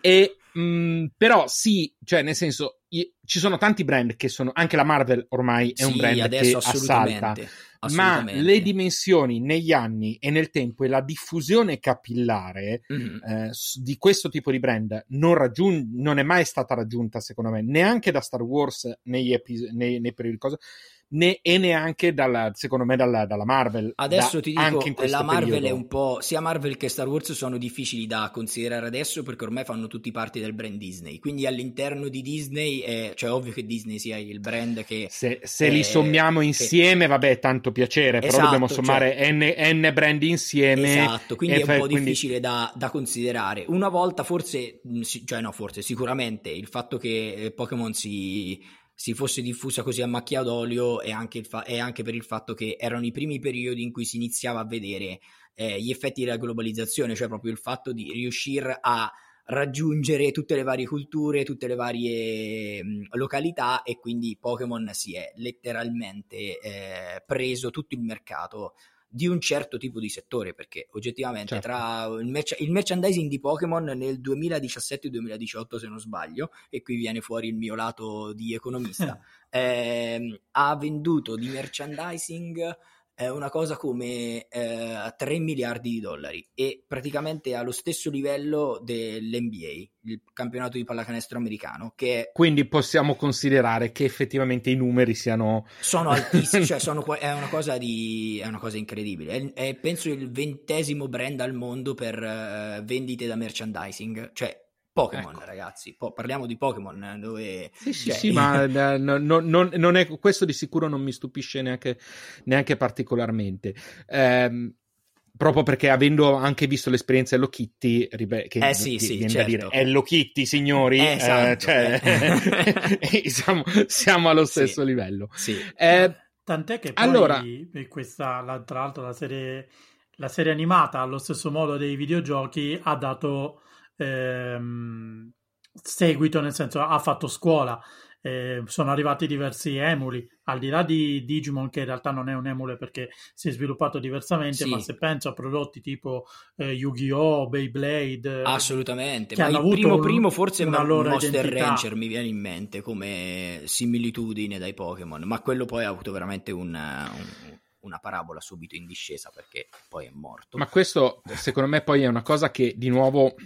E, mh, però sì, cioè nel senso, ci sono tanti brand che sono, anche la Marvel ormai è un Sì, brand adesso che assalta. assolutamente. Ma assolutamente. le dimensioni negli anni e nel tempo e la diffusione capillare Mhm. eh, di questo tipo di brand non, raggiun- non è mai stata raggiunta, secondo me, neanche da Star Wars negli episodi, nei, nei periodi cosa, né, e neanche dalla, secondo me dalla, dalla Marvel. Adesso da- ti dico, questo la Marvel periodo. è un po'. Sia Marvel che Star Wars sono difficili da considerare adesso perché ormai fanno tutti parte del brand Disney. Quindi all'interno di Disney, è, cioè, ovvio che Disney sia il brand che. Se, se eh, li sommiamo che- insieme, vabbè, tanto piacere, però Esatto, dobbiamo sommare cioè- N, N brand insieme. Esatto, quindi è un po' quindi- difficile da, da considerare. Una volta forse, cioè no, forse sicuramente il fatto che eh, Pokémon si, si fosse diffusa così a macchia d'olio è anche, fa- è anche per il fatto che erano i primi periodi in cui si iniziava a vedere eh, gli effetti della globalizzazione, cioè proprio il fatto di riuscire a raggiungere tutte le varie culture, tutte le varie mh, località e quindi Pokémon si è letteralmente eh, preso tutto il mercato di un certo tipo di settore perché oggettivamente Certo. tra il, merch- il merchandising di Pokémon nel 2017-2018 se non sbaglio e qui viene fuori il mio lato di economista *laughs* ehm, ha venduto di merchandising una cosa come eh, 3 miliardi di dollari e praticamente allo stesso livello dell'NBA, il campionato di pallacanestro americano, che è Quindi possiamo considerare che effettivamente i numeri siano. sono altissimi, cioè sono *laughs* è, una cosa di, è una cosa incredibile. È, è, penso il ventesimo brand al mondo per eh, vendite da merchandising, cioè Pokémon, Ecco. ragazzi. Po- parliamo di Pokémon eh, dove Sì, sì, cioè, sì, ma *laughs* eh, no- no- non, non è, questo di sicuro non mi stupisce neanche, neanche particolarmente. Ehm, proprio perché avendo anche visto l'esperienza Hello Kitty, ribe- che Eh, sì, sì, viene certo. da dire Hello Kitty, signori, Eh, esatto, eh, cioè, eh. *laughs* siamo, siamo allo Sì. stesso livello. sì. Eh, Tant'è che poi Allora- questa, la- tra l'altro la serie, la serie animata, allo stesso modo dei videogiochi, ha dato ehm, seguito, nel senso ha fatto scuola. Eh, sono arrivati diversi emuli, al di là di Digimon, che in realtà non è un emule perché si è sviluppato diversamente, Sì. ma se penso a prodotti tipo eh, Yu-Gi-Oh!, Beyblade, Assolutamente, che ma hanno il avuto primo, un- primo forse una Ma- loro Monster identità. Ranger mi viene in mente come similitudine dai Pokémon, ma quello poi ha avuto veramente un- un- una parabola subito in discesa perché poi è morto. Ma questo, secondo me, poi è una cosa che di nuovo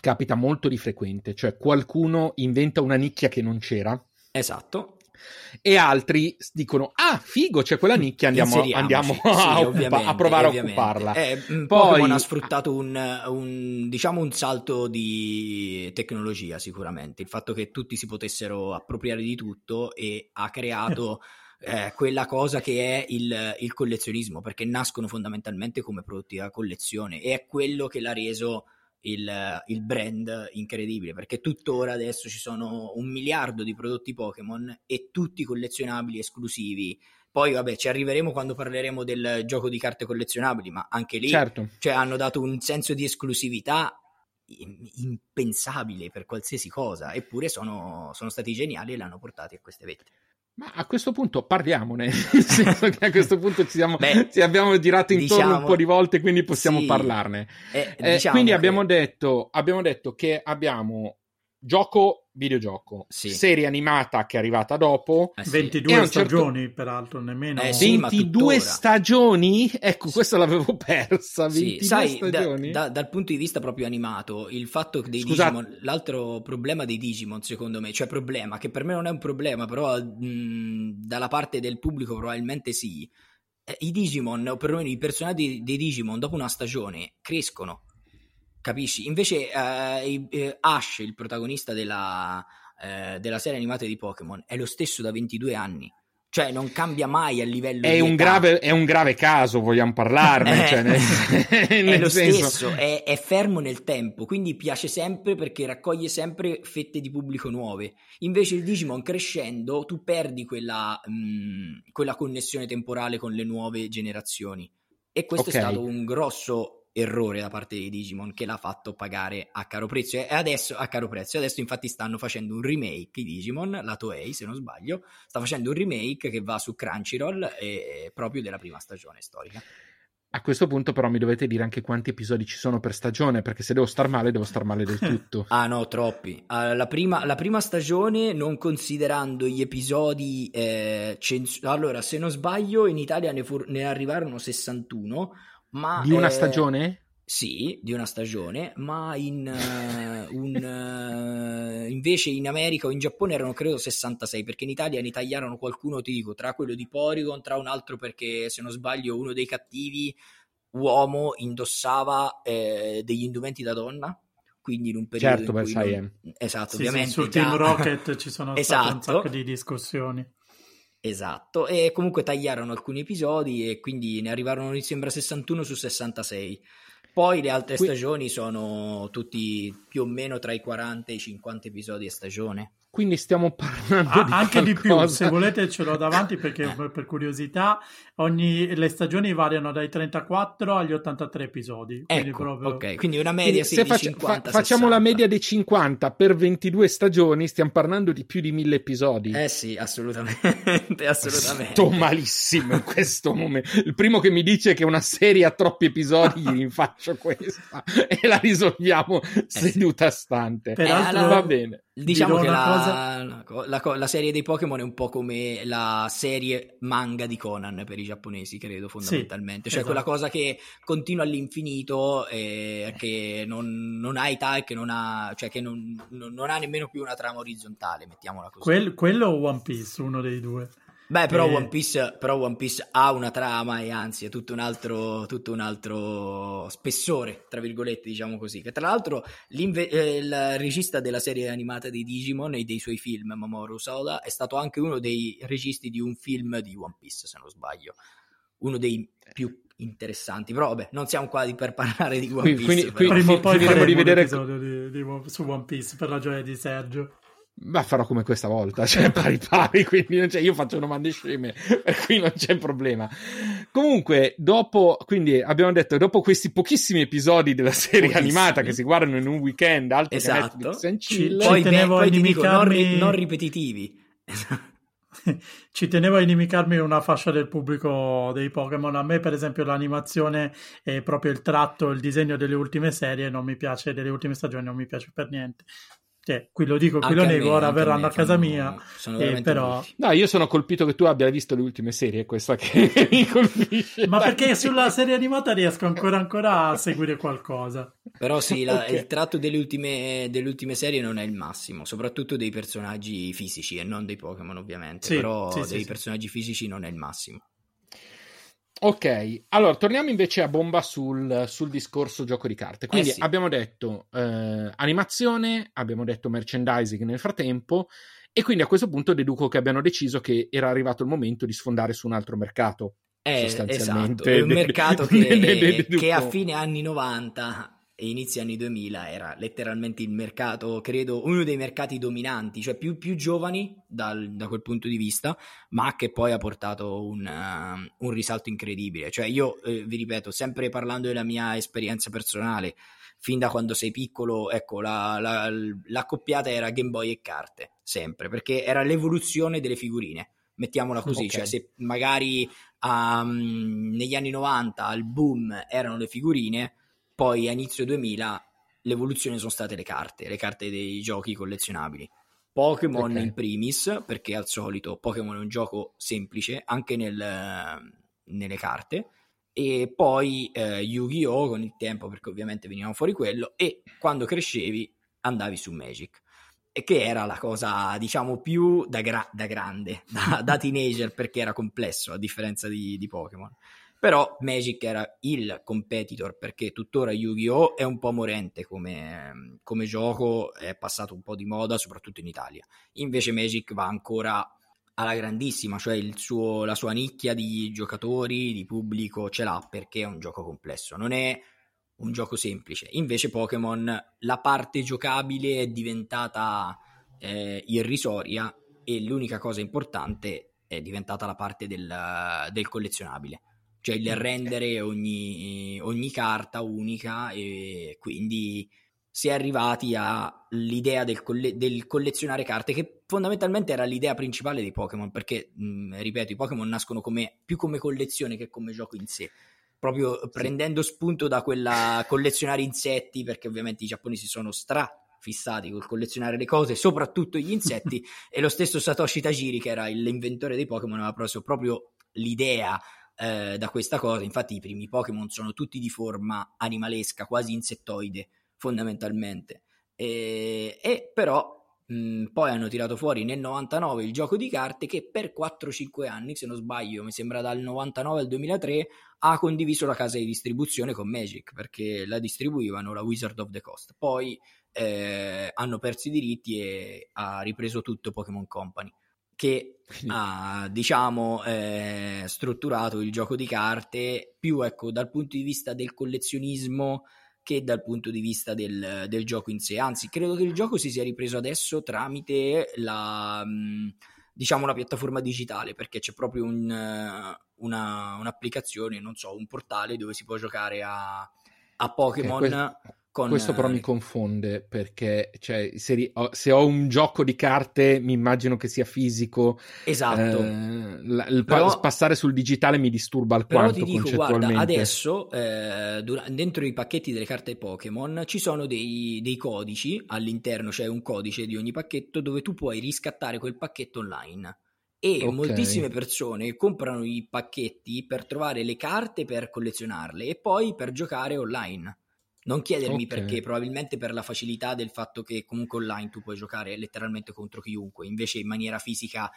capita molto di frequente, cioè qualcuno inventa una nicchia che non c'era Esatto, e altri dicono ah figo c'è quella nicchia andiamo, andiamo Sì, a, occupa- a provare a occuparla. Eh, Poi- Pokémon ha sfruttato un, un- diciamo un salto di tecnologia sicuramente, il fatto che tutti si potessero appropriare di tutto e ha creato *laughs* eh, quella cosa che è il, il collezionismo, perché nascono fondamentalmente come prodotti da collezione e è quello che l'ha reso il, il brand incredibile, perché tuttora adesso ci sono un miliardo di prodotti Pokémon e tutti collezionabili esclusivi. Poi, vabbè, ci arriveremo quando parleremo del gioco di carte collezionabili, ma anche lì certo cioè, hanno dato un senso di esclusività im- impensabile per qualsiasi cosa, eppure sono, sono stati geniali e l'hanno portati a queste vette. Ma a questo punto parliamone *laughs* nel senso che a questo punto ci, siamo, Beh, ci abbiamo girato intorno diciamo- un po' di volte quindi possiamo sì. parlarne Eh, Eh, diciamo quindi che- abbiamo detto, abbiamo detto che abbiamo gioco videogioco Sì. serie animata che è arrivata dopo eh sì. 22 E a un certo- stagioni, peraltro, nemmeno... Eh sì, ma 22 tuttora. stagioni ecco Sì. questa l'avevo persa Sì, 22 sai, da- stagioni da- dal punto di vista proprio animato, il fatto che dei Scusate. Digimon, l'altro problema dei Digimon, secondo me, cioè problema, che per me non è un problema, però mh, dalla parte del pubblico probabilmente sì, eh, i Digimon, o perlomeno i personaggi dei Digimon, dopo una stagione, crescono. Capisci? Invece eh, eh, Ash, il protagonista della, eh, della serie animata di Pokémon, è lo stesso da 22 anni. Cioè, non cambia mai a livello è di un, grave, è un grave caso, vogliamo parlarne. Eh, cioè, nel, *laughs* è nel lo senso- stesso, è, è fermo nel tempo, quindi piace sempre perché raccoglie sempre fette di pubblico nuove. Invece il Digimon crescendo, tu perdi quella, mh, quella connessione temporale con le nuove generazioni. E questo Ok. è stato un grosso errore da parte di Digimon che l'ha fatto pagare a caro prezzo. E adesso, a caro prezzo, adesso infatti stanno facendo un remake di Digimon, la Toei se non sbaglio, sta facendo un remake che va su Crunchyroll eh, proprio della prima stagione storica. A questo punto, però, mi dovete dire anche quanti episodi ci sono per stagione, perché se devo star male, devo star male del tutto. *laughs* Ah no, troppi. Ah, la, prima, la prima stagione, non considerando gli episodi... eh, cens- allora, se non sbaglio, in Italia ne, fu- ne arrivarono 61, ma... Di una eh, stagione? Sì, di una stagione, ma in, eh, un, eh, invece in America o in Giappone erano credo 66, perché in Italia ne tagliarono qualcuno, ti dico, tra quello di Porygon, tra un altro perché se non sbaglio uno dei cattivi uomo indossava eh, degli indumenti da donna, quindi in un periodo Certo, in cui non- esatto, Sì, sì, ovviamente sul già- Team Rocket ci sono state un Esatto. sacco di discussioni. Esatto, e comunque tagliarono alcuni episodi e quindi ne arrivarono, mi sembra, 61 su 66. Poi le altre Qui- stagioni sono tutti più o meno tra i 40 e i 50 episodi a stagione. Quindi stiamo parlando Ah, di anche di più, qualcosa- se volete ce l'ho davanti perché *laughs* per, curiosità ogni, le stagioni variano dai 34 agli 83 episodi. Quindi Ecco, proprio... ok, quindi una Quindi media sì, se di faccia- 50 fa- facciamo la 60. media dei 50 per 22 stagioni, stiamo parlando di più di 1000 episodi. Eh sì, assolutamente, *laughs* assolutamente. Sto malissimo in questo momento. Il primo che mi dice che una serie ha troppi episodi, gli *laughs* rinfaccio questa e la risolviamo seduta stante. Peraltro, allora- Va bene. Diciamo che una la, la co- la serie dei Pokémon è un po' come la serie manga di Conan per i giapponesi, credo, fondamentalmente. cioè esatto. quella cosa che continua all'infinito e che non, non ha età e che non ha, cioè che non, non- non ha nemmeno più una trama orizzontale, mettiamola così. Quel- quello o One Piece, uno dei due. Beh, però, Eh. One Piece, però One Piece ha una trama e anzi è tutto un altro, tutto un altro spessore, tra virgolette, diciamo così. Che tra l'altro l'inve- eh, il regista della serie animata di Digimon e dei suoi film, Mamoru Soda, è stato anche uno dei registi di un film di One Piece, se non sbaglio. Uno dei più interessanti. Però vabbè, non siamo qua di- per parlare di One Piece. quindi- quindi- Prima o poi faremo di vedere- un episodio di- di One- su One Piece per la gioia di Sergio. Ma farò come questa volta, *laughs* cioè pari pari, quindi non c'è- io faccio domande sceme, *laughs* per cui non c'è problema. Comunque, dopo, quindi abbiamo detto, dopo questi pochissimi episodi della serie Pochissimi. animata che si guardano in un weekend, altro Esatto. che Netflix and Ci- chill, Poi, tenevo beh, poi ti dico, non, ri- non ripetitivi. *laughs* Ci tenevo a inimicarmi una fascia del pubblico dei Pokémon. A me, per esempio, l'animazione e proprio il tratto, il disegno delle ultime serie non mi piace, delle ultime stagioni non mi piace per niente. Cioè, qui lo dico, qui Anche lo nego, me, ora verranno a casa fanno- mia. sono eh, però... No, io sono colpito che tu abbia visto le ultime serie, è questa che *laughs* mi colpisce. Ma perché sulla serie animata riesco ancora ancora a seguire qualcosa. Però sì, la- Ok. il tratto delle ultime, delle ultime serie non è il massimo, soprattutto dei personaggi fisici e non dei Pokémon ovviamente, Sì, però sì, sì, dei sì. personaggi fisici non è il massimo. Ok, allora torniamo invece a bomba sul, sul discorso gioco di carte. Quindi Eh sì. abbiamo detto eh, animazione, abbiamo detto merchandising nel frattempo, e quindi a questo punto deduco che abbiano deciso che era arrivato il momento di sfondare su un altro mercato. È, Sostanzialmente. esatto, un mercato *laughs* che, che a fine anni 90 e inizi anni 2000 era letteralmente il mercato, credo, uno dei mercati dominanti, cioè più, più giovani dal- da quel punto di vista, ma che poi ha portato un, uh, un risalto incredibile. Cioè io, eh, vi ripeto, sempre parlando della mia esperienza personale, fin da quando sei piccolo, ecco, la, la, l'accoppiata era Game Boy e carte, sempre, perché era l'evoluzione delle figurine. Mettiamola così, Ok. cioè se magari um, negli anni 90 al boom erano le figurine, poi a inizio 2000 l'evoluzione sono state le carte, le carte dei giochi collezionabili. Pokémon Ok. in primis, perché al solito Pokémon è un gioco semplice anche nel, nelle carte, e poi eh, Yu-Gi-Oh! con il tempo, perché ovviamente venivano fuori quello, e quando crescevi andavi su Magic. E che era la cosa, diciamo, più da, gra- da grande, *laughs* da, da teenager, perché era complesso, a differenza di, di Pokémon. Però Magic era il competitor perché tuttora Yu-Gi-Oh! è un po' morente come, come gioco, è passato un po' di moda, soprattutto in Italia. Invece Magic va ancora alla grandissima, cioè suo, la sua nicchia di giocatori, di pubblico ce l'ha perché è un gioco complesso, non è un gioco semplice. Invece Pokémon, la parte giocabile è diventata eh, irrisoria e l'unica cosa importante è diventata la parte del, del collezionabile, cioè il rendere ogni, ogni carta unica e quindi si è arrivati all'idea del, colle- del, collezionare carte, che fondamentalmente era l'idea principale dei Pokémon, perché, mh, ripeto, i Pokémon nascono come, più come collezione che come gioco in sé, proprio sì. prendendo spunto da quella *laughs* collezionare insetti, perché ovviamente i giapponesi sono stra fissati col collezionare le cose, soprattutto gli insetti, *laughs* e lo stesso Satoshi Tajiri, che era l'inventore dei Pokémon, aveva preso proprio l'idea eh, da questa cosa, infatti i primi Pokémon sono tutti di forma animalesca, quasi insettoide, fondamentalmente. E, e però mh, poi hanno tirato fuori nel 99 il gioco di carte che per 4-5 anni, se non sbaglio, mi sembra dal 99 al 2003, ha condiviso la casa di distribuzione con Magic perché la distribuivano la Wizard of the Coast. Poi eh, hanno perso i diritti e ha ripreso tutto Pokémon Company che ha diciamo eh, strutturato il gioco di carte più ecco dal punto di vista del collezionismo che dal punto di vista del, del, gioco in sé. Anzi, credo che il gioco si sia ripreso adesso tramite la, mm, diciamo, la piattaforma digitale, perché c'è proprio un, una, un'applicazione, non so, un portale dove si può giocare a, a Pokémon. Con... Questo però mi confonde perché cioè, se, se, ho un gioco di carte mi immagino che sia fisico. Esatto. Eh, la, il però, passare sul digitale mi disturba alquanto però ti dico. Guarda, adesso eh, dentro i pacchetti delle carte Pokémon ci sono dei, dei codici all'interno, c'è cioè un codice di ogni pacchetto dove tu puoi riscattare quel pacchetto online. E okay. moltissime persone comprano i pacchetti per trovare le carte per collezionarle e poi per giocare online. Non chiedermi okay. perché, probabilmente per la facilità del fatto che comunque online tu puoi giocare letteralmente contro chiunque, invece in maniera fisica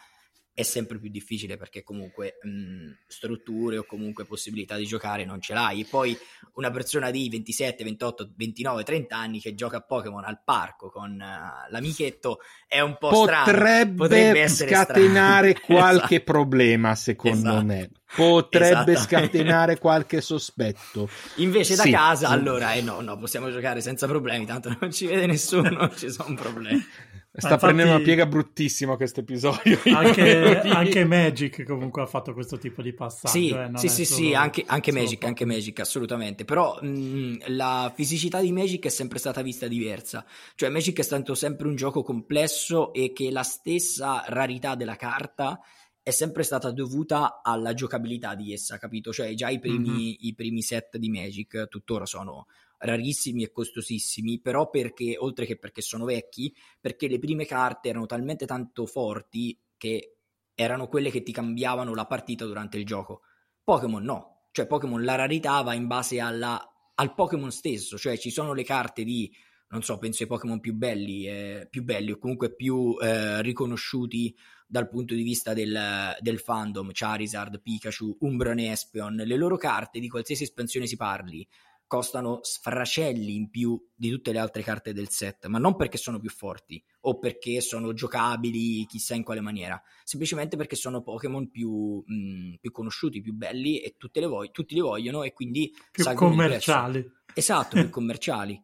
è sempre più difficile perché comunque mh, strutture o comunque possibilità di giocare non ce l'hai. Poi una persona di 27, 28, 29, 30 anni che gioca a Pokémon al parco con uh, l'amichetto è un po' Potrebbe strano. Potrebbe scatenare strano. *laughs* qualche esatto. problema, secondo esatto. me. Potrebbe scatenare *laughs* qualche sospetto. Invece da sì. casa, allora, eh no, no, possiamo giocare senza problemi, tanto non ci vede nessuno, non *laughs* ci sono problemi. Sta infatti, prendendo una piega bruttissima questo episodio. *laughs* Anche, anche, Magic comunque ha fatto questo tipo di passaggio. Sì, eh, sì, sì, sì, anche, anche Magic, anche Magic, assolutamente. Però mh, la fisicità di Magic è sempre stata vista diversa. Cioè Magic è stato sempre un gioco complesso e che la stessa rarità della carta è sempre stata dovuta alla giocabilità di essa, capito? Cioè già i primi, mm-hmm. i primi set di Magic tuttora sono rarissimi e costosissimi, però perché, oltre che perché sono vecchi, perché le prime carte erano talmente tanto forti che erano quelle che ti cambiavano la partita durante il gioco. Pokémon no, cioè Pokémon la rarità va in base alla, al Pokémon stesso, cioè ci sono le carte di, non so, penso ai Pokémon più belli, eh, più belli o comunque più eh, riconosciuti dal punto di vista del, del, fandom, Charizard, Pikachu, Umbron e Espeon, le loro carte di qualsiasi espansione si parli costano sfracelli in più di tutte le altre carte del set, ma non perché sono più forti o perché sono giocabili chissà in quale maniera, semplicemente perché sono Pokémon più, mh, più conosciuti, più belli e le vo- tutti li vogliono e quindi più commerciali. Esatto, più commerciali.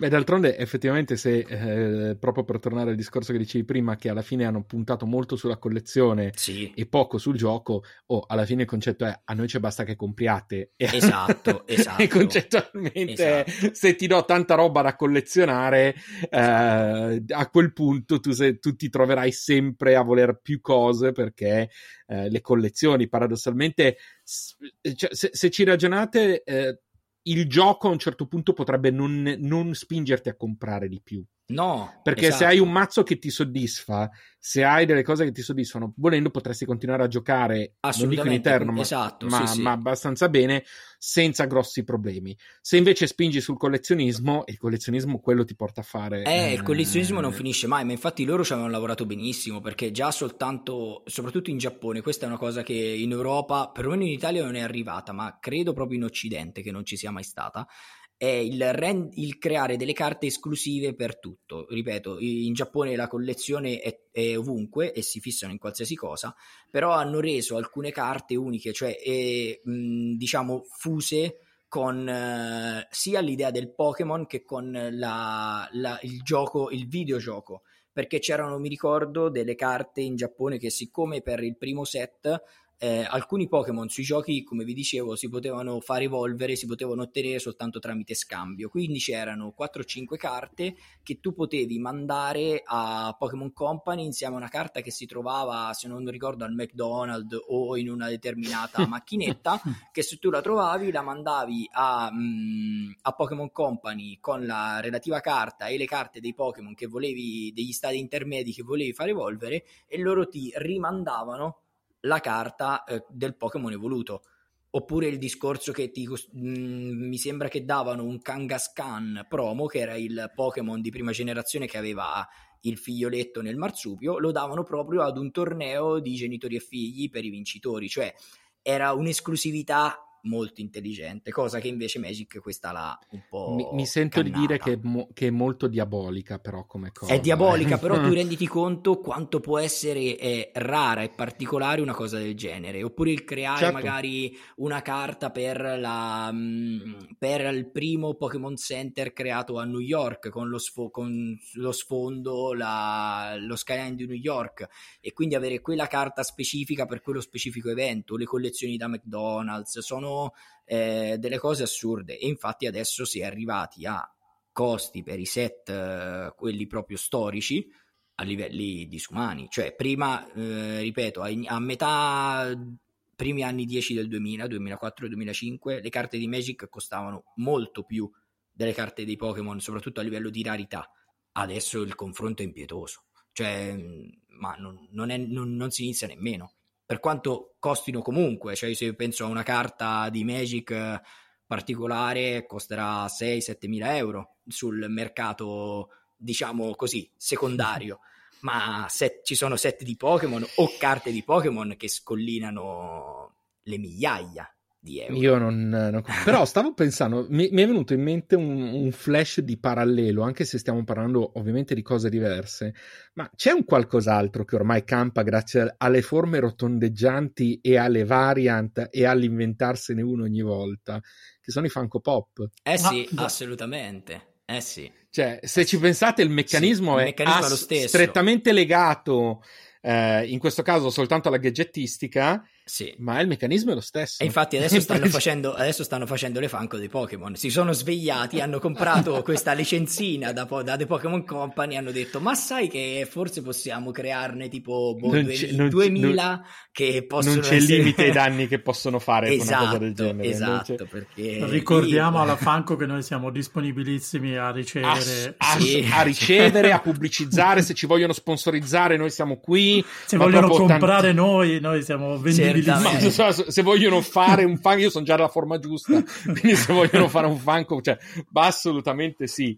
Beh, d'altronde, effettivamente, se eh, proprio per tornare al discorso che dicevi prima, che alla fine hanno puntato molto sulla collezione sì. e poco sul gioco, o oh, alla fine il concetto è a noi c'è basta che compriate. Esatto, *laughs* esatto. e concettualmente, esatto. se ti do tanta roba da collezionare, eh, a quel punto tu, se, tu, ti troverai sempre a voler più cose perché eh, le collezioni, paradossalmente, cioè, se, se, ci ragionate eh, il gioco a un certo punto potrebbe non, non spingerti a comprare di più. No, perché esatto. se hai un mazzo che ti soddisfa, se hai delle cose che ti soddisfano, volendo potresti continuare a giocare, non dico in eterno, ma, esatto, ma, sì, sì. ma abbastanza bene, senza grossi problemi. Se invece spingi sul collezionismo, il collezionismo quello ti porta a fare... Eh, il collezionismo eh, non finisce mai, ma infatti loro ci avevano lavorato benissimo perché già soltanto, soprattutto in Giappone, questa è una cosa che in Europa, perlomeno in Italia non è arrivata, ma credo proprio in Occidente che non ci sia mai stata, è il, rend- il creare delle carte esclusive per tutto. Ripeto, in Giappone la collezione è, è ovunque e si fissano in qualsiasi cosa, però hanno reso alcune carte uniche, cioè eh, mh, diciamo fuse con eh, sia l'idea del Pokémon che con la, la, il gioco, il videogioco. Perché c'erano, mi ricordo, delle carte in Giappone che, siccome per il primo set eh, alcuni Pokémon sui giochi, come vi dicevo, si potevano far evolvere, si potevano ottenere soltanto tramite scambio. Quindi c'erano 4-5 carte che tu potevi mandare a Pokémon Company insieme a una carta che si trovava, se non ricordo, al McDonald's o in una determinata *laughs* macchinetta. Che se tu la trovavi, la mandavi a, mh, a Pokémon Company con la relativa carta e le carte dei Pokémon che volevi, degli stati intermedi che volevi far evolvere, e loro ti rimandavano la carta eh, del Pokémon evoluto. Oppure il discorso che ti, mh, mi sembra che davano un Kangaskhan promo, che era il Pokémon di prima generazione che aveva il figlioletto nel marsupio, lo davano proprio ad un torneo di genitori e figli per i vincitori, cioè era un'esclusività molto intelligente, cosa che invece Magic questa l'ha un po'. Mi, mi sento cannata. di dire che è, mo- che è, molto diabolica, però, come cosa. È diabolica, eh. però tu *laughs* renditi conto quanto può essere eh, rara e particolare una cosa del genere. Oppure il creare Certo. magari una carta per, la, mh, per il primo Pokémon Center creato a New York con lo, sfo- con lo sfondo, la- lo skyline di New York, e quindi avere quella carta specifica per quello specifico evento. Le collezioni da McDonald's sono eh, delle cose assurde. E infatti adesso si è arrivati a costi per i set eh, quelli proprio storici a livelli disumani. Cioè prima eh, ripeto a, a metà primi anni 10 del 2000 2004 2005 le carte di Magic costavano molto più delle carte dei Pokémon soprattutto a livello di rarità. Adesso il confronto è impietoso. Cioè ma non, non, è, non, non si inizia nemmeno per quanto costino comunque, cioè se penso a una carta di Magic eh, particolare costerà 6-7 mila euro sul mercato, diciamo così, secondario, *laughs* ma set, ci sono set di Pokémon o carte di Pokémon che scollinano le migliaia di euro. Io non, non- Però stavo pensando, mi, mi è venuto in mente un, un flash di parallelo, anche se stiamo parlando ovviamente di cose diverse, ma c'è un qualcos'altro che ormai campa grazie alle forme rotondeggianti e alle variant e all'inventarsene uno ogni volta, che sono i Funko Pop. Eh sì, Ma- assolutamente. Eh sì. Cioè, se ci pensate, il meccanismo Sì, il è meccanismo è lo ass- stesso. strettamente legato, eh, in questo caso soltanto alla gadgettistica, Sì. ma il meccanismo è lo stesso. E infatti adesso *laughs* stanno, facendo, adesso stanno facendo le Funko dei Pokémon. Si sono svegliati, hanno comprato *laughs* questa licenzina da, po- da The Pokémon Company. Hanno detto: Ma sai che forse possiamo crearne tipo boh, Non 2000, c'è- non c'è- 2000 che possono non c'è essere- limite ai danni che *laughs* possono fare con esatto, una cosa del genere. non Esatto, perché Ricordiamo io- alla Fanco che noi siamo disponibilissimi a a, ricevere. a- Sì. a ricevere, a pubblicizzare, se ci vogliono sponsorizzare noi siamo qui. Se vogliono comprare tanti- noi, noi siamo vendibilissimi. Ma Certamente. se, se- vogliono fare un fan, io sono già alla forma giusta, *laughs* quindi se vogliono fare un fanco, cioè, ma assolutamente sì.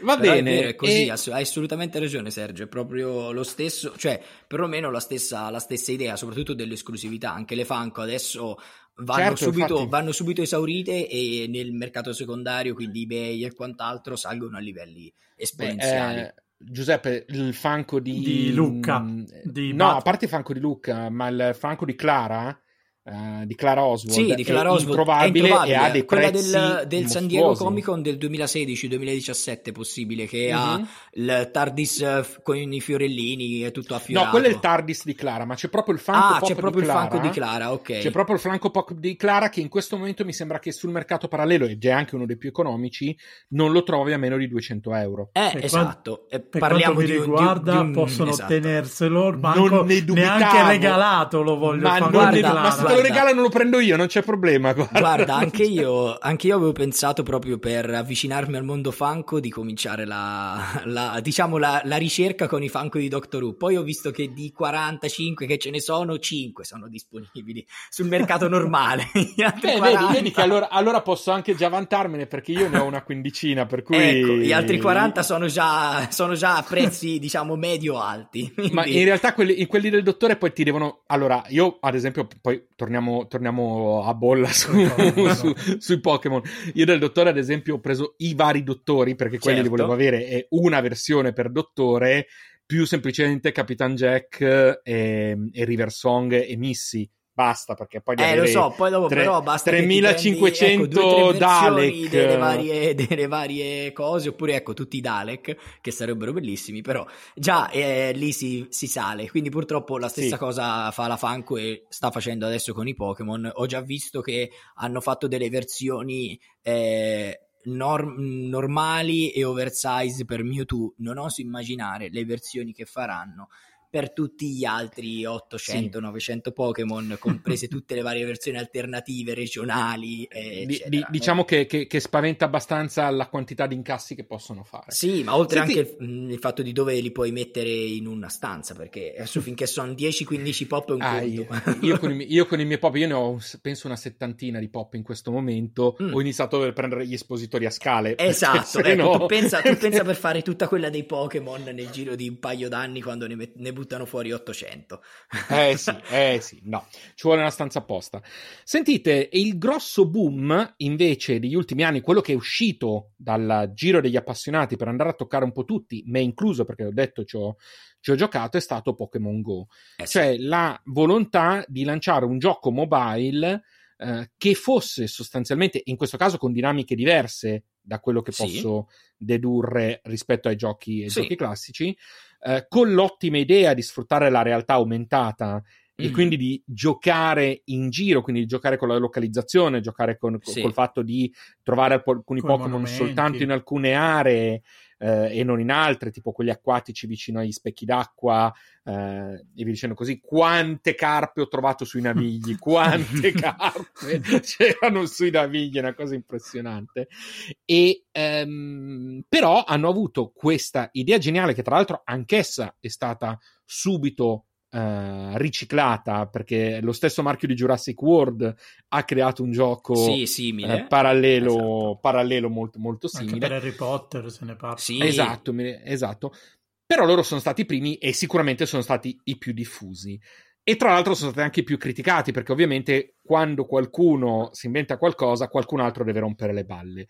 Va Però bene. Così, e- ass- hai assolutamente ragione Sergio, è proprio lo stesso, cioè perlomeno la stessa, la stessa idea, soprattutto dell'esclusività, anche le Funko adesso vanno, Certo, subito, vanno subito esaurite e nel mercato secondario, quindi eBay e quant'altro, salgono a livelli esponenziali. Eh, Giuseppe, il fanco di, Di Lucca, Mm, di no, Bat- a parte il fanco di Lucca, ma il fanco di Clara, eh, di Clara Oswald, Sì, di Clara è Oswald, è introvabile, introvabile. e ha dei Quella prezzi del, del San Diego. Comic Con del 2016-2017 possibile, che ha Mhm. il TARDIS eh, con i fiorellini e tutto affiorato. No, quello è il TARDIS di Clara, ma c'è proprio il fanco Ah, pop c'è proprio di il Clara. di Clara, ok. C'è proprio il Franco Pop di Clara che in questo momento mi sembra che sul mercato parallelo, ed è anche uno dei più economici, non lo trovi a meno di 200 euro. Eh, Per esatto. E Per parliamo quanto mi di un- di un- riguarda, di un- possono esatto. tenerselo, ma Non ne dubitavo. neanche regalato lo voglio. Ma non guarda, Clara. ma lo regalano lo prendo io, non c'è problema. Guarda, guarda anche, io, anche, io, avevo pensato proprio per avvicinarmi al mondo Funko di cominciare la, la diciamo la, la, ricerca con i Funko di Doctor Who. Poi ho visto che di 45 che ce ne sono, 5 sono disponibili sul mercato normale. *laughs* Beh, vedi, vedi, che allora, allora, posso anche già vantarmene perché io ne ho una quindicina, per cui... Ecco, gli altri 40 sono già, sono già a prezzi, *laughs* diciamo, medio-alti. Quindi... Ma in realtà quelli, quelli del dottore poi ti devono... Allora, io ad esempio, poi torniamo, torniamo a bolla su, *laughs* su, sui Pokémon. Io del dottore, ad esempio, ho preso i vari dottori perché quelli certo. li volevo avere e una versione per dottore più semplicemente Capitan Jack e, e River Song e Missy basta perché poi eh lo so poi dopo 3, però basta 3500 ecco, Dalek. delle varie, *laughs* delle varie, cose oppure ecco tutti i Dalek che sarebbero bellissimi però già eh, lì si, si, sale. Quindi purtroppo la stessa sì. cosa fa la Funko e sta facendo adesso con i Pokémon. Ho già visto che hanno fatto delle versioni eh, Norm- normali e oversize per Mewtwo. Non oso immaginare le versioni che faranno per tutti gli altri 800-900 sì. Pokémon, comprese tutte le varie versioni alternative, regionali. Eccetera. Di, diciamo che, che, che, spaventa abbastanza la quantità di incassi che possono fare. Sì, ma oltre Senti... anche il, il, fatto di dove li puoi mettere in una stanza, perché adesso finché sono 10-15 pop è un ah, io, *laughs* io, con i, io, con i, miei pop, io ne ho penso una settantina di pop in questo momento. Mm. Ho iniziato a prendere gli espositori a scale. *laughs* Esatto, ecco, no... tu, pensa, tu pensa *laughs* per fare tutta quella dei Pokémon nel giro di un paio d'anni quando ne, ne buttano fuori 800. eh sì, *laughs* eh sì, no, ci vuole una stanza apposta. Sentite, il grosso boom invece degli ultimi anni, quello che è uscito dal giro degli appassionati per andare a toccare un po' tutti, me incluso perché ho detto ci ho, ci ho giocato, è stato Pokémon Go. Eh sì. Cioè la volontà di lanciare un gioco mobile eh, che fosse sostanzialmente, in questo caso con dinamiche diverse da quello che posso sì. dedurre rispetto ai giochi, ai sì. giochi classici, eh, con l'ottima idea di sfruttare la realtà aumentata e mm. quindi di giocare in giro, quindi di giocare con la localizzazione, giocare con, sì. col fatto di trovare alcuni Pokémon soltanto in alcune aree eh, e non in altre, tipo quelli acquatici vicino agli specchi d'acqua eh, e via dicendo così. Quante carpe ho trovato sui navigli, *laughs* quante carpe *laughs* c'erano sui navigli, è una cosa impressionante. E ehm, però hanno avuto questa idea geniale che tra l'altro anch'essa è stata subito Uh, riciclata perché lo stesso marchio di Jurassic World ha creato un gioco sì, simile. Uh, parallelo, esatto. parallelo molto, molto simile. Anche per Harry Potter se ne parla. Sì. Esatto, esatto. Però loro sono stati i primi e sicuramente sono stati i più diffusi. E tra l'altro sono stati anche i più criticati perché ovviamente quando qualcuno si inventa qualcosa, qualcun altro deve rompere le balle.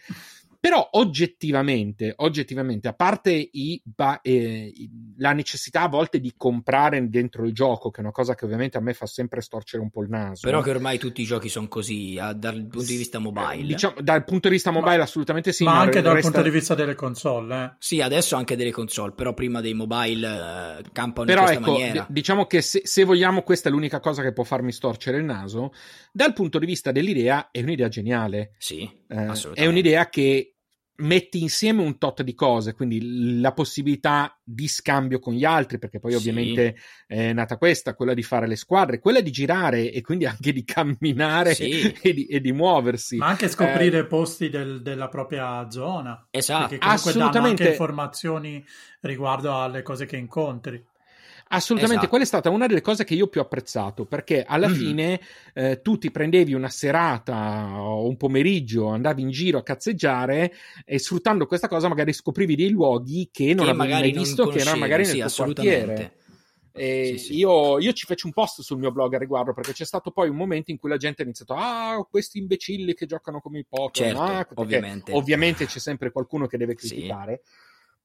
Però oggettivamente, oggettivamente, a parte i, ba- eh, la necessità a volte di comprare dentro il gioco, che è una cosa che ovviamente a me fa sempre storcere un po' il naso. Però che ormai tutti i giochi sono così, a, dal punto di vista mobile. Diciamo, dal punto di vista mobile ma, assolutamente sì. Ma anche dal resta... punto di vista delle console. Eh. Sì, adesso anche delle console, però prima dei mobile eh, campano però in questa ecco, maniera. D- diciamo che se, se vogliamo questa è l'unica cosa che può farmi storcere il naso, dal punto di vista dell'idea è un'idea geniale. Sì, eh, assolutamente. È un'idea che metti insieme un tot di cose, quindi la possibilità di scambio con gli altri, perché poi sì. ovviamente è nata questa, quella di fare le squadre, quella di girare e quindi anche di camminare sì. e, di, e, di, muoversi. Ma anche scoprire eh, posti del, della propria zona. Esatto. Perché comunque Assolutamente. danno anche informazioni riguardo alle cose che incontri. Assolutamente, esatto. quella è stata una delle cose che io più ho apprezzato perché alla mm. fine eh, tu ti prendevi una serata o un pomeriggio, andavi in giro a cazzeggiare e sfruttando questa cosa magari scoprivi dei luoghi che non che avevi mai visto, che erano magari nel sì, tuo quartiere. Sì, sì. Io, io, ci feci un post sul mio blog a riguardo perché c'è stato poi un momento in cui la gente ha iniziato ah questi imbecilli che giocano come i Pokémon certo, ah, ovviamente. ovviamente c'è sempre qualcuno che deve criticare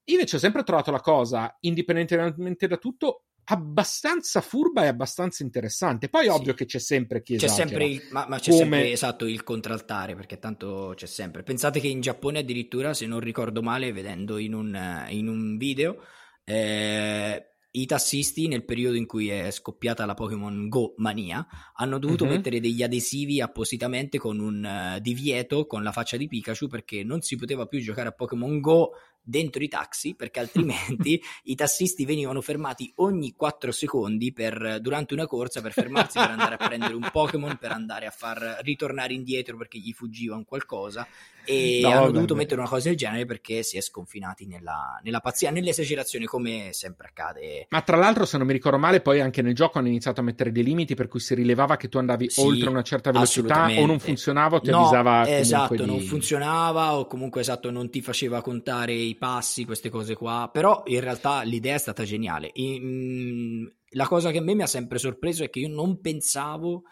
io invece ho sempre trovato la cosa indipendentemente da tutto abbastanza furba e abbastanza interessante. Poi, sì. ovvio che c'è sempre chi c'è esagera. Sempre il, ma, ma, c'è Come... sempre esatto il contraltare perché tanto c'è sempre. Pensate che in Giappone, addirittura, se non ricordo male, vedendo in un, in un video. Eh, i tassisti nel periodo in cui è scoppiata la Pokémon Go mania hanno dovuto uh-huh. mettere degli adesivi appositamente con un uh, divieto con la faccia di Pikachu perché non si poteva più giocare a Pokémon Go dentro i taxi perché *laughs* altrimenti i tassisti venivano fermati ogni 4 secondi per, durante una corsa per fermarsi per andare a prendere un Pokémon, per andare a far ritornare indietro perché gli fuggiva un qualcosa. E no, hanno dovuto mettere una cosa del genere perché si è sconfinati nella, nella pazzia, nell'esagerazione come sempre accade. Ma tra l'altro se non mi ricordo male poi anche nel gioco hanno iniziato a mettere dei limiti per cui si rilevava che tu andavi sì, oltre una certa velocità o non funzionava o ti no, avvisava esatto, di... non funzionava o comunque esatto non ti faceva contare i passi, queste cose qua, però in realtà l'idea è stata geniale. In, la cosa che a me mi ha sempre sorpreso è che io non pensavo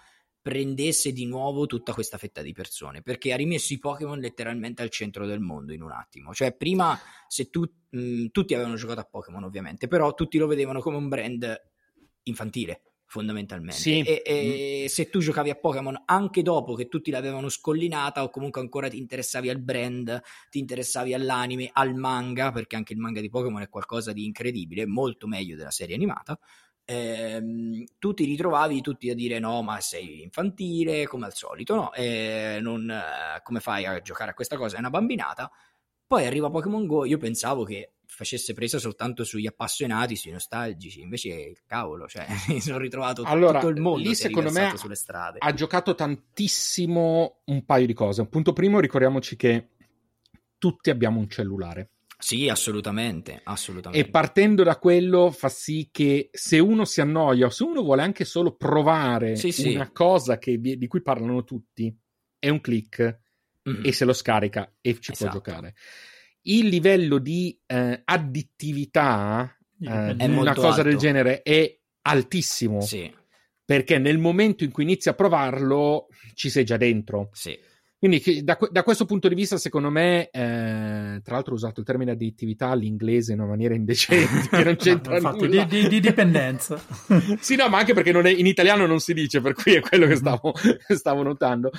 prendesse di nuovo tutta questa fetta di persone perché ha rimesso i Pokémon letteralmente al centro del mondo in un attimo. Cioè, prima se tu, mh, tutti avevano giocato a Pokémon, ovviamente, però tutti lo vedevano come un brand infantile fondamentalmente. Sì. E, e mm. se tu giocavi a Pokémon anche dopo che tutti l'avevano scollinata o comunque ancora ti interessavi al brand, ti interessavi all'anime, al manga, perché anche il manga di Pokémon è qualcosa di incredibile, molto meglio della serie animata, ehm, tu ti ritrovavi tutti a dire no, ma sei infantile, come al solito, no? E non, eh, come fai a giocare a questa cosa? È una bambinata. Poi arriva Pokémon Go, io pensavo che facesse presa soltanto sugli appassionati, sui nostalgici, invece cavolo, cioè *laughs* mi sono ritrovato allora, tutto il mondo lì secondo me sulle strade. ha giocato tantissimo un paio di cose. Un punto primo, ricordiamoci che tutti abbiamo un cellulare. Sì, assolutamente, assolutamente. E partendo da quello fa sì che se uno si annoia o se uno vuole anche solo provare sì, sì. una cosa che, di cui parlano tutti, è un click mm-hmm. e se lo scarica e ci esatto. può giocare. Il livello di eh, addittività eh, di una cosa alto. del genere è altissimo. Sì. Perché nel momento in cui inizi a provarlo ci sei già dentro. Sì. Quindi da, da, questo punto di vista, secondo me, eh, tra l'altro ho usato il termine addittività all'inglese in una maniera indecente, *laughs* che non c'entra Infatti, nulla. Di, di, di dipendenza. *laughs* sì, no, ma anche perché è, in italiano non si dice, per cui è quello che stavo, *laughs* stavo notando.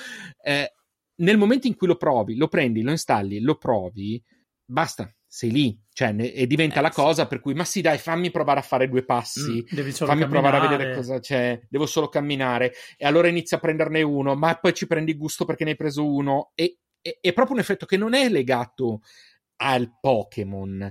Eh, nel momento in cui lo provi, lo prendi, lo installi, lo provi, basta, sei lì, cioè, ne, e diventa eh, la cosa per cui, ma sì, dai, fammi provare a fare due passi, mm, fammi camminare. provare a vedere cosa c'è, devo solo camminare, e allora inizia a prenderne uno, ma poi ci prendi gusto perché ne hai preso uno, e, e è proprio un effetto che non è legato al Pokémon,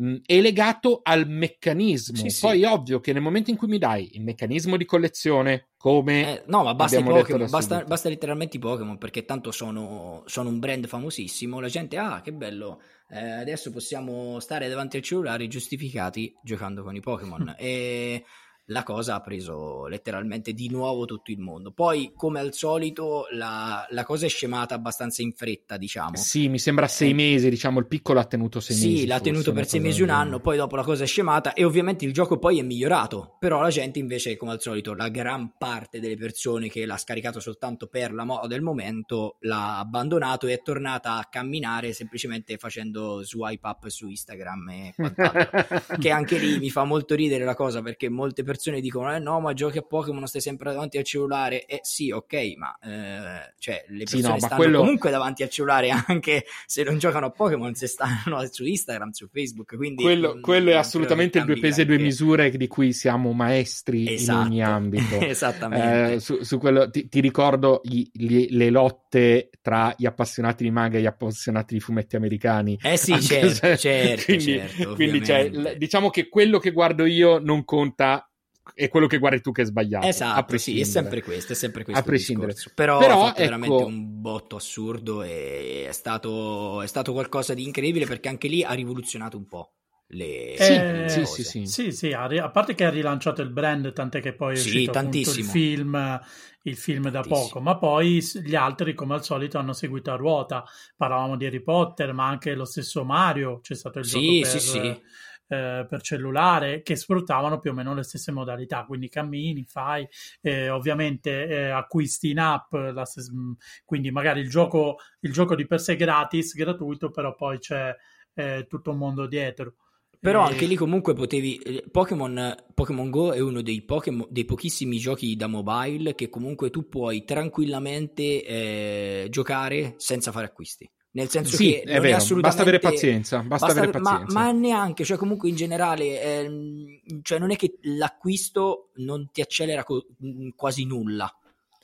mm, è legato al meccanismo. Sì, Poi sì. ovvio che nel momento in cui mi dai il meccanismo di collezione, come eh, no, ma basta, Pokémon, basta, basta, letteralmente i Pokémon perché tanto sono, sono, un brand famosissimo. La gente, ah, che bello, eh, adesso possiamo stare davanti al cellulare giustificati giocando con i Pokémon. *laughs* e la cosa ha preso letteralmente di nuovo tutto il mondo. Poi, come al solito, la, la cosa è scemata abbastanza in fretta, diciamo. Sì, mi sembra sei eh, mesi, diciamo, il piccolo ha tenuto sei sì, mesi. Sì, l'ha tenuto per sei mesi, un anno, poi dopo la cosa è scemata e ovviamente il gioco poi è migliorato, però la gente invece, come al solito, la gran parte delle persone che l'ha scaricato soltanto per la moda del momento l'ha abbandonato e è tornata a camminare semplicemente facendo swipe up su Instagram e *laughs* quant'altro. che anche lì mi fa molto ridere la cosa perché molte persone persone dicono eh no ma giochi a Pokémon stai sempre davanti al cellulare eh sì ok ma eh, cioè le persone sì, no, stanno quello... comunque davanti al cellulare *laughs* anche se non giocano a Pokémon se stanno su Instagram su Facebook quindi quello, non, quello è assolutamente il due pesi e due misure di cui siamo maestri esatto. in ogni esatto. *laughs* ambito esattamente eh, su, su, quello ti, ti ricordo gli, gli, le lotte tra gli appassionati di manga e gli appassionati di fumetti americani eh sì certo, se... certo, quindi, certo quindi cioè, diciamo che quello che guardo io non conta è quello che guardi tu che è sbagliato. Esatto, sì, è sempre questo, è sempre questo. A prescindere. Però, Però fatto ecco... veramente un botto assurdo e è stato, è stato qualcosa di incredibile perché anche lì ha rivoluzionato un po'. Le... Eh, sì, sì, sì, sì, sì, a parte che ha rilanciato il brand, tant'è che poi è sì, uscito il film, il film da poco, ma poi gli altri, come al solito, hanno seguito a ruota. Parlavamo di Harry Potter, ma anche lo stesso Mario, c'è stato il sì, gioco per, sì, sì eh, per cellulare che sfruttavano più o meno le stesse modalità, quindi cammini, fai, eh, ovviamente eh, acquisti in app, stessa, mm, quindi magari il gioco, il gioco di per sé gratis, gratuito, però poi c'è eh, tutto un mondo dietro. Però anche lì comunque potevi. Pokémon, Pokémon Go è uno dei, Pokemon, dei, pochissimi giochi da mobile che comunque tu puoi tranquillamente eh, giocare senza fare acquisti. Nel senso sì, che è vero, basta avere pazienza, basta, basta avere pazienza. Ma, ma, neanche, cioè comunque in generale, ehm, cioè non è che l'acquisto non ti accelera co- quasi nulla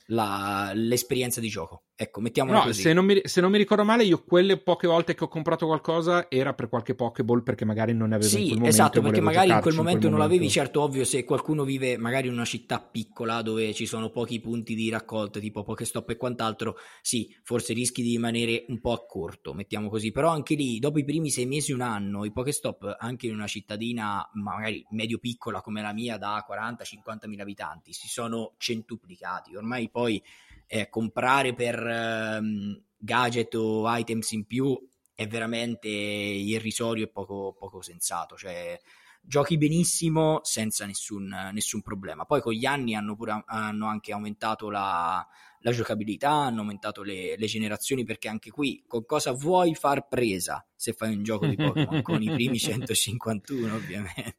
la, l'esperienza di gioco Ecco, mettiamola No, così. se non, mi, se non mi ricordo male, io quelle poche volte che ho comprato qualcosa era per qualche Pokéball perché magari non ne avevo in Sì, quel momento. esatto, perché magari in quel momento non l'avevi, momento. certo, ovvio, se qualcuno vive magari in una città piccola dove ci sono pochi punti di raccolta, tipo Pokestop e quant'altro, sì, forse rischi di rimanere un po' a corto, mettiamo così, però anche lì, dopo i primi sei mesi, un anno, i Pokestop, anche in una cittadina magari medio-piccola come la mia, da 40-50 mila abitanti, si sono centuplicati, ormai poi eh, comprare per ehm, gadget o items in più è veramente irrisorio e poco, poco sensato. Cioè, giochi benissimo senza nessun, nessun problema. Poi con gli anni hanno, pure, hanno anche aumentato la, la giocabilità, hanno aumentato le, le, generazioni perché anche qui con cosa vuoi far presa se fai un gioco di Pokémon con i primi *laughs* 151 ovviamente.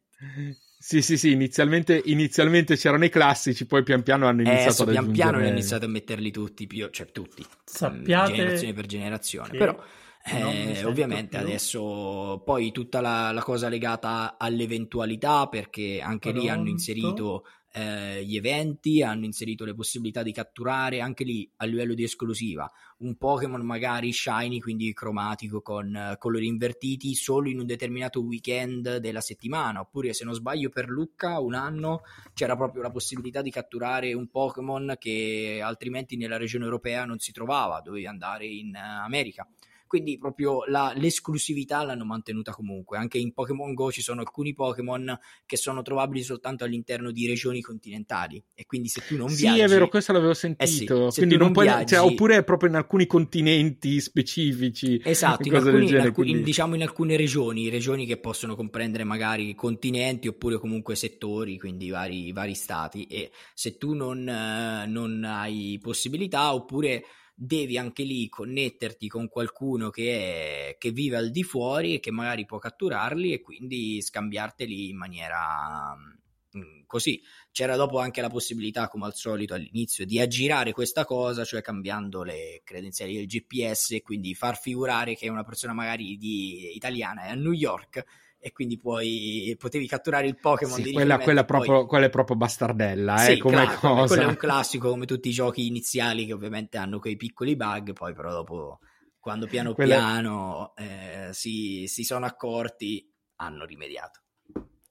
Sì, sì, sì, inizialmente, inizialmente c'erano i classici, poi pian piano hanno iniziato eh, ad pian piano hanno iniziato a metterli tutti, più, cioè tutti, Sappiate generazione per generazione, però eh, ovviamente più. adesso poi tutta la, la, cosa legata all'eventualità perché anche Pronto? lì hanno inserito eh, gli eventi, hanno inserito le possibilità di catturare anche lì a livello di esclusiva un Pokémon magari shiny, quindi cromatico con uh, colori invertiti solo in un determinato weekend della settimana, oppure se non sbaglio per Lucca un anno c'era proprio la possibilità di catturare un Pokémon che altrimenti nella regione europea non si trovava, dovevi andare in uh, America quindi proprio la, l'esclusività l'hanno mantenuta comunque. Anche in Pokémon Go ci sono alcuni Pokémon che sono trovabili soltanto all'interno di regioni continentali e quindi se tu non sì, viaggi... Sì, è vero, questo l'avevo sentito. Eh sì, quindi non, non puoi, viaggi... cioè, oppure proprio in alcuni continenti specifici. Esatto, in, alcuni, genere, in alcuni, quindi... diciamo in alcune regioni, regioni che possono comprendere magari continenti oppure comunque settori, quindi vari, vari stati e se tu non, eh, non hai possibilità oppure devi anche lì connetterti con qualcuno che, è, che vive al di fuori e che magari può catturarli e quindi scambiarteli in maniera mh, così. C'era dopo anche la possibilità, come al solito all'inizio, di aggirare questa cosa, cioè cambiando le credenziali del GPS e quindi far figurare che una persona magari di, italiana è a New York e quindi puoi, potevi catturare il Pokémon sì, quella, quella, poi... quella, è proprio bastardella sì, eh, come claro, cosa. quello è un classico come tutti i giochi iniziali che ovviamente hanno quei piccoli bug poi però dopo quando piano quella... piano eh, si, si sono accorti hanno rimediato.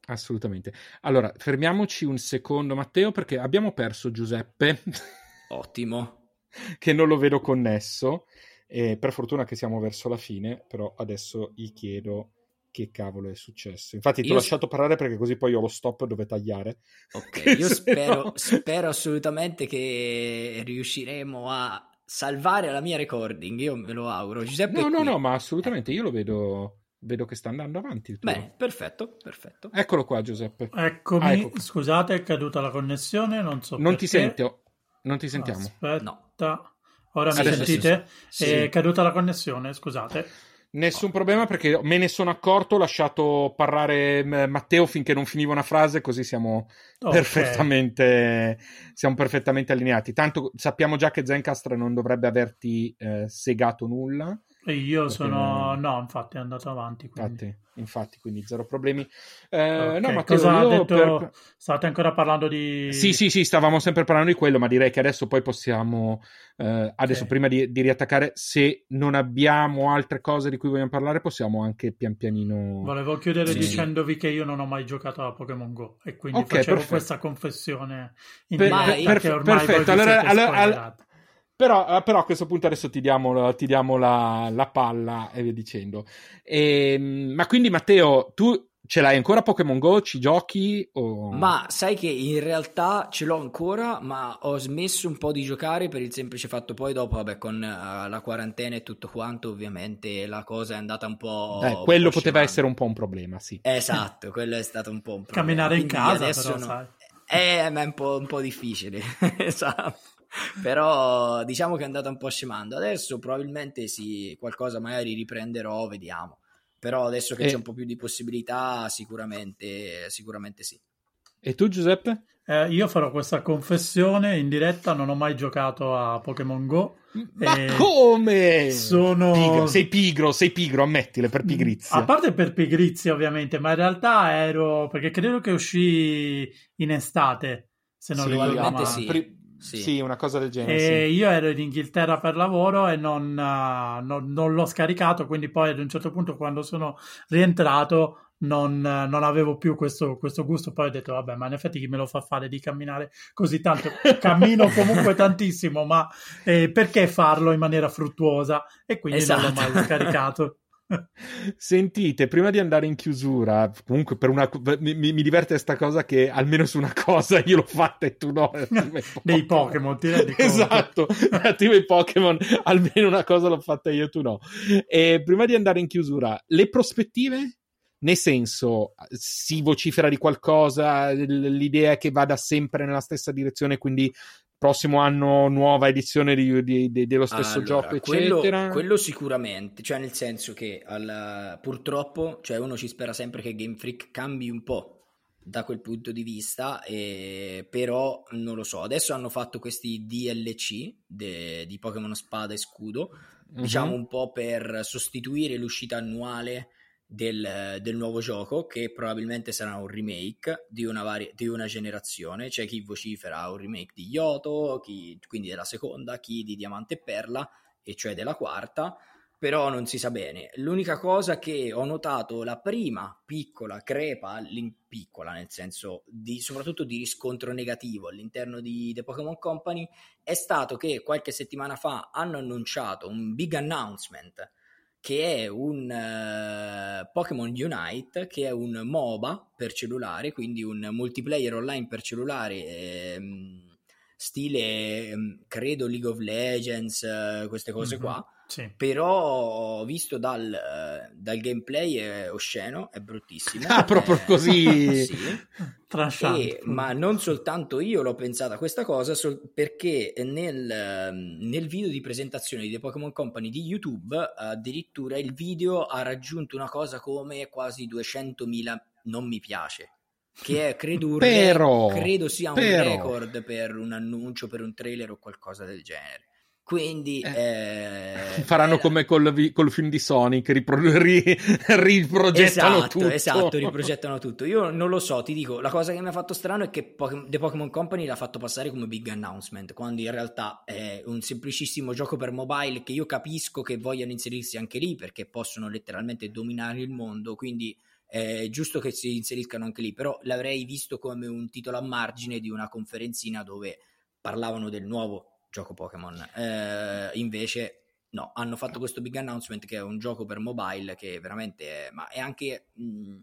Assolutamente. Allora fermiamoci un secondo Matteo perché abbiamo perso Giuseppe. Ottimo. *laughs* Che non lo vedo connesso. E per fortuna che siamo verso la fine però adesso gli chiedo che cavolo è successo. Infatti ti ho lasciato parlare perché così poi ho lo stop dove tagliare. Ok, *laughs* io spero, no... spero assolutamente che riusciremo a salvare la mia recording, io me lo auguro. Giuseppe no, no, no, ma assolutamente io lo vedo, vedo che sta andando avanti. Il tuo. Bene, perfetto, perfetto. Eccolo qua Giuseppe. Eccomi, ah, ecco. scusate è caduta la connessione, non so Non perché. ti sento, non ti sentiamo. Aspetta, no. ora mi Adesso sentite? sì. È caduta la connessione, scusate. Nessun problema perché me ne sono accorto, ho lasciato parlare Matteo finché non finiva una frase, così siamo, okay. perfettamente, siamo perfettamente allineati. Tanto sappiamo già che Zencastre non dovrebbe averti eh, segato nulla. Io sono... Non... No, infatti è andato avanti. Quindi... Infatti, infatti, quindi zero problemi. Eh, okay. no, Matteo, Cosa ha detto? Per... State ancora parlando di... Sì, sì, sì, stavamo sempre parlando di quello, ma direi che adesso poi possiamo... Eh, adesso, okay. prima di, di, riattaccare, se non abbiamo altre cose di cui vogliamo parlare, possiamo anche pian pianino... Volevo chiudere sì. dicendovi che io non ho mai giocato a Pokémon Go e quindi okay, facevo perfetto. questa confessione in per, diretta per, ormai perfetto, allora, allora, allora però, però, a questo punto adesso ti diamo, ti diamo la, la, palla e via dicendo. E, ma quindi Matteo, tu ce l'hai ancora Pokémon Go? Ci giochi? O... Ma sai che in realtà ce l'ho ancora, ma ho smesso un po' di giocare per il semplice fatto poi dopo, vabbè, con uh, la quarantena e tutto quanto, ovviamente la cosa è andata un po'... Eh, quello po poteva essere un po' un problema, sì. Esatto, quello è stato un po' un problema. Camminare in Quindi casa adesso però, no... sai. Eh, ma è un po', un po difficile, *laughs* esatto. *laughs* Però diciamo che è andata un po' scemando. Adesso probabilmente sì, qualcosa magari riprenderò, vediamo. Però adesso che e... c'è un po' più di possibilità, sicuramente, sicuramente sì. E tu, Giuseppe? Eh, io farò questa confessione in diretta, non ho mai giocato a Pokémon Go. Ma come? Sono... Pigro, sei pigro, sei pigro, ammettile, per pigrizia. A parte per pigrizia ovviamente, ma in realtà ero... perché credo che uscì in estate, se non sì, ricordo male. Sì. Pri- Sì. Sì, una cosa del genere. E sì. io ero in Inghilterra per lavoro e non, uh, non- non l'ho scaricato, quindi poi ad un certo punto quando sono rientrato non, uh, non avevo più questo, questo gusto, poi ho detto vabbè ma in effetti chi me lo fa fare di camminare così tanto? *laughs* Cammino comunque tantissimo, ma eh, perché farlo in maniera fruttuosa? E quindi non l'ho Esatto. mai scaricato. Sentite, prima di andare in chiusura, comunque per una, mi, mi- diverte questa cosa che almeno su una cosa io l'ho fatta e tu no. *laughs* Dei Pokémon, ti rendi? Esatto, *laughs* attiva i Pokémon, almeno una cosa l'ho fatta io, tu no. E prima di andare in chiusura, le prospettive? Nel senso, si vocifera di qualcosa, l'idea è che vada sempre nella stessa direzione, quindi prossimo anno nuova edizione di- di- di- dello stesso Allora, gioco, quello, eccetera. quello sicuramente, cioè nel senso che al- purtroppo, cioè uno ci spera sempre che Game Freak cambi un po' da quel punto di vista, e- però non lo so. Adesso hanno fatto questi DLC de- di Pokémon Spada e Scudo, Mhm. diciamo un po' per sostituire l'uscita annuale del, del nuovo gioco, che probabilmente sarà un remake di una, vari- di una generazione. C'è chi vocifera un remake di Yoto, chi, quindi della seconda, chi di Diamante e Perla, e cioè della quarta. Però non si sa bene. L'unica cosa che ho notato, la prima piccola crepa, piccola nel senso di, soprattutto di riscontro negativo all'interno di The Pokémon Company, è stato che qualche settimana fa hanno annunciato un big announcement che è un eh, Pokémon Unite, che è un MOBA per cellulare, quindi un multiplayer online per cellulare, ehm, stile, ehm, credo, League of Legends, eh, queste cose Mhm. qua. Sì. Però visto dal, eh, dal gameplay è osceno, è bruttissimo. *laughs* Ah, proprio Eh, così. *laughs* sì. E- ma non soltanto io l'ho pensata questa cosa, sol- perché nel, ehm, nel video di presentazione di The Pokémon Company di YouTube, addirittura il video ha raggiunto una cosa come quasi 200.000 non mi piace. Che è, credo, un re- Però, credo sia un però. record per un annuncio, per un trailer o qualcosa del genere. Quindi Eh, eh, Faranno è la- come col, col film di Sonic, ripro- *laughs* ri- riprogettano esatto, tutto. Esatto, riprogettano tutto. Io non lo so, ti dico, la cosa che mi ha fatto strano è che The Pokémon Company l'ha fatto passare come big announcement, quando in realtà è un semplicissimo gioco per mobile che io capisco che vogliano inserirsi anche lì perché possono letteralmente dominare il mondo, quindi è giusto che si inseriscano anche lì, però l'avrei visto come un titolo a margine di una conferenzina dove parlavano del nuovo gioco Pokémon. Eh, invece No, hanno fatto questo big announcement che è un gioco per mobile che veramente è, ma è anche mh,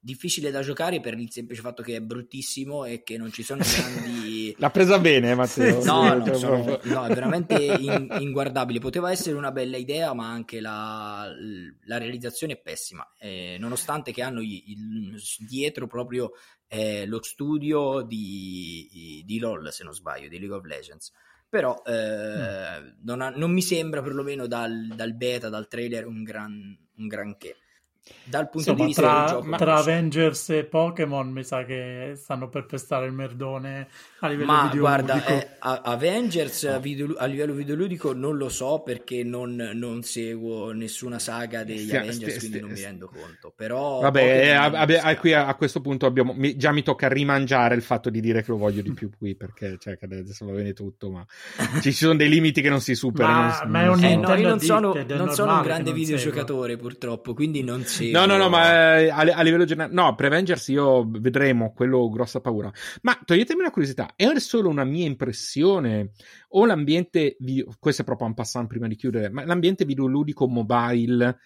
difficile da giocare per il semplice fatto che è bruttissimo e che non ci sono *laughs* grandi... L'ha presa bene, Matteo. No, no, cioè, sono- no, è veramente *laughs* in- inguardabile. Poteva essere una bella idea, ma anche la, la realizzazione è pessima. Eh, nonostante che hanno i- il- dietro proprio eh, lo studio di, di LOL, se non sbaglio, di League of Legends. Però eh, non, ha- non mi sembra, perlomeno dal, dal beta, dal trailer, un, gran, un granché. Dal punto di Insomma, vista tra, del gioco, tra so. Avengers e Pokémon mi sa che stanno per pestare il merdone a livello Ma videoludico. guarda, eh, a- Avengers a, video- a livello videoludico non lo so perché non, non seguo nessuna saga degli Stia- Avengers, stia- quindi stia- non mi rendo conto. Però Vabbè, eh, si a, qui a, a questo punto abbiamo, mi- già mi tocca rimangiare il fatto di dire che lo voglio di più qui, perché cioè, adesso va bene tutto, ma *laughs* ci sono dei limiti che non si superano. Ma- non ma è non si- Eh, no, io non sono, non sono un grande videogiocatore purtroppo, quindi non seguo. No, no, no, ma eh, a, a livello generale, no, per Avengers io vedremo, quello grossa paura. Ma toglietemi una curiosità, è solo una mia impressione o l'ambiente, video- questo è proprio un passant prima di chiudere, ma l'ambiente videoludico mobile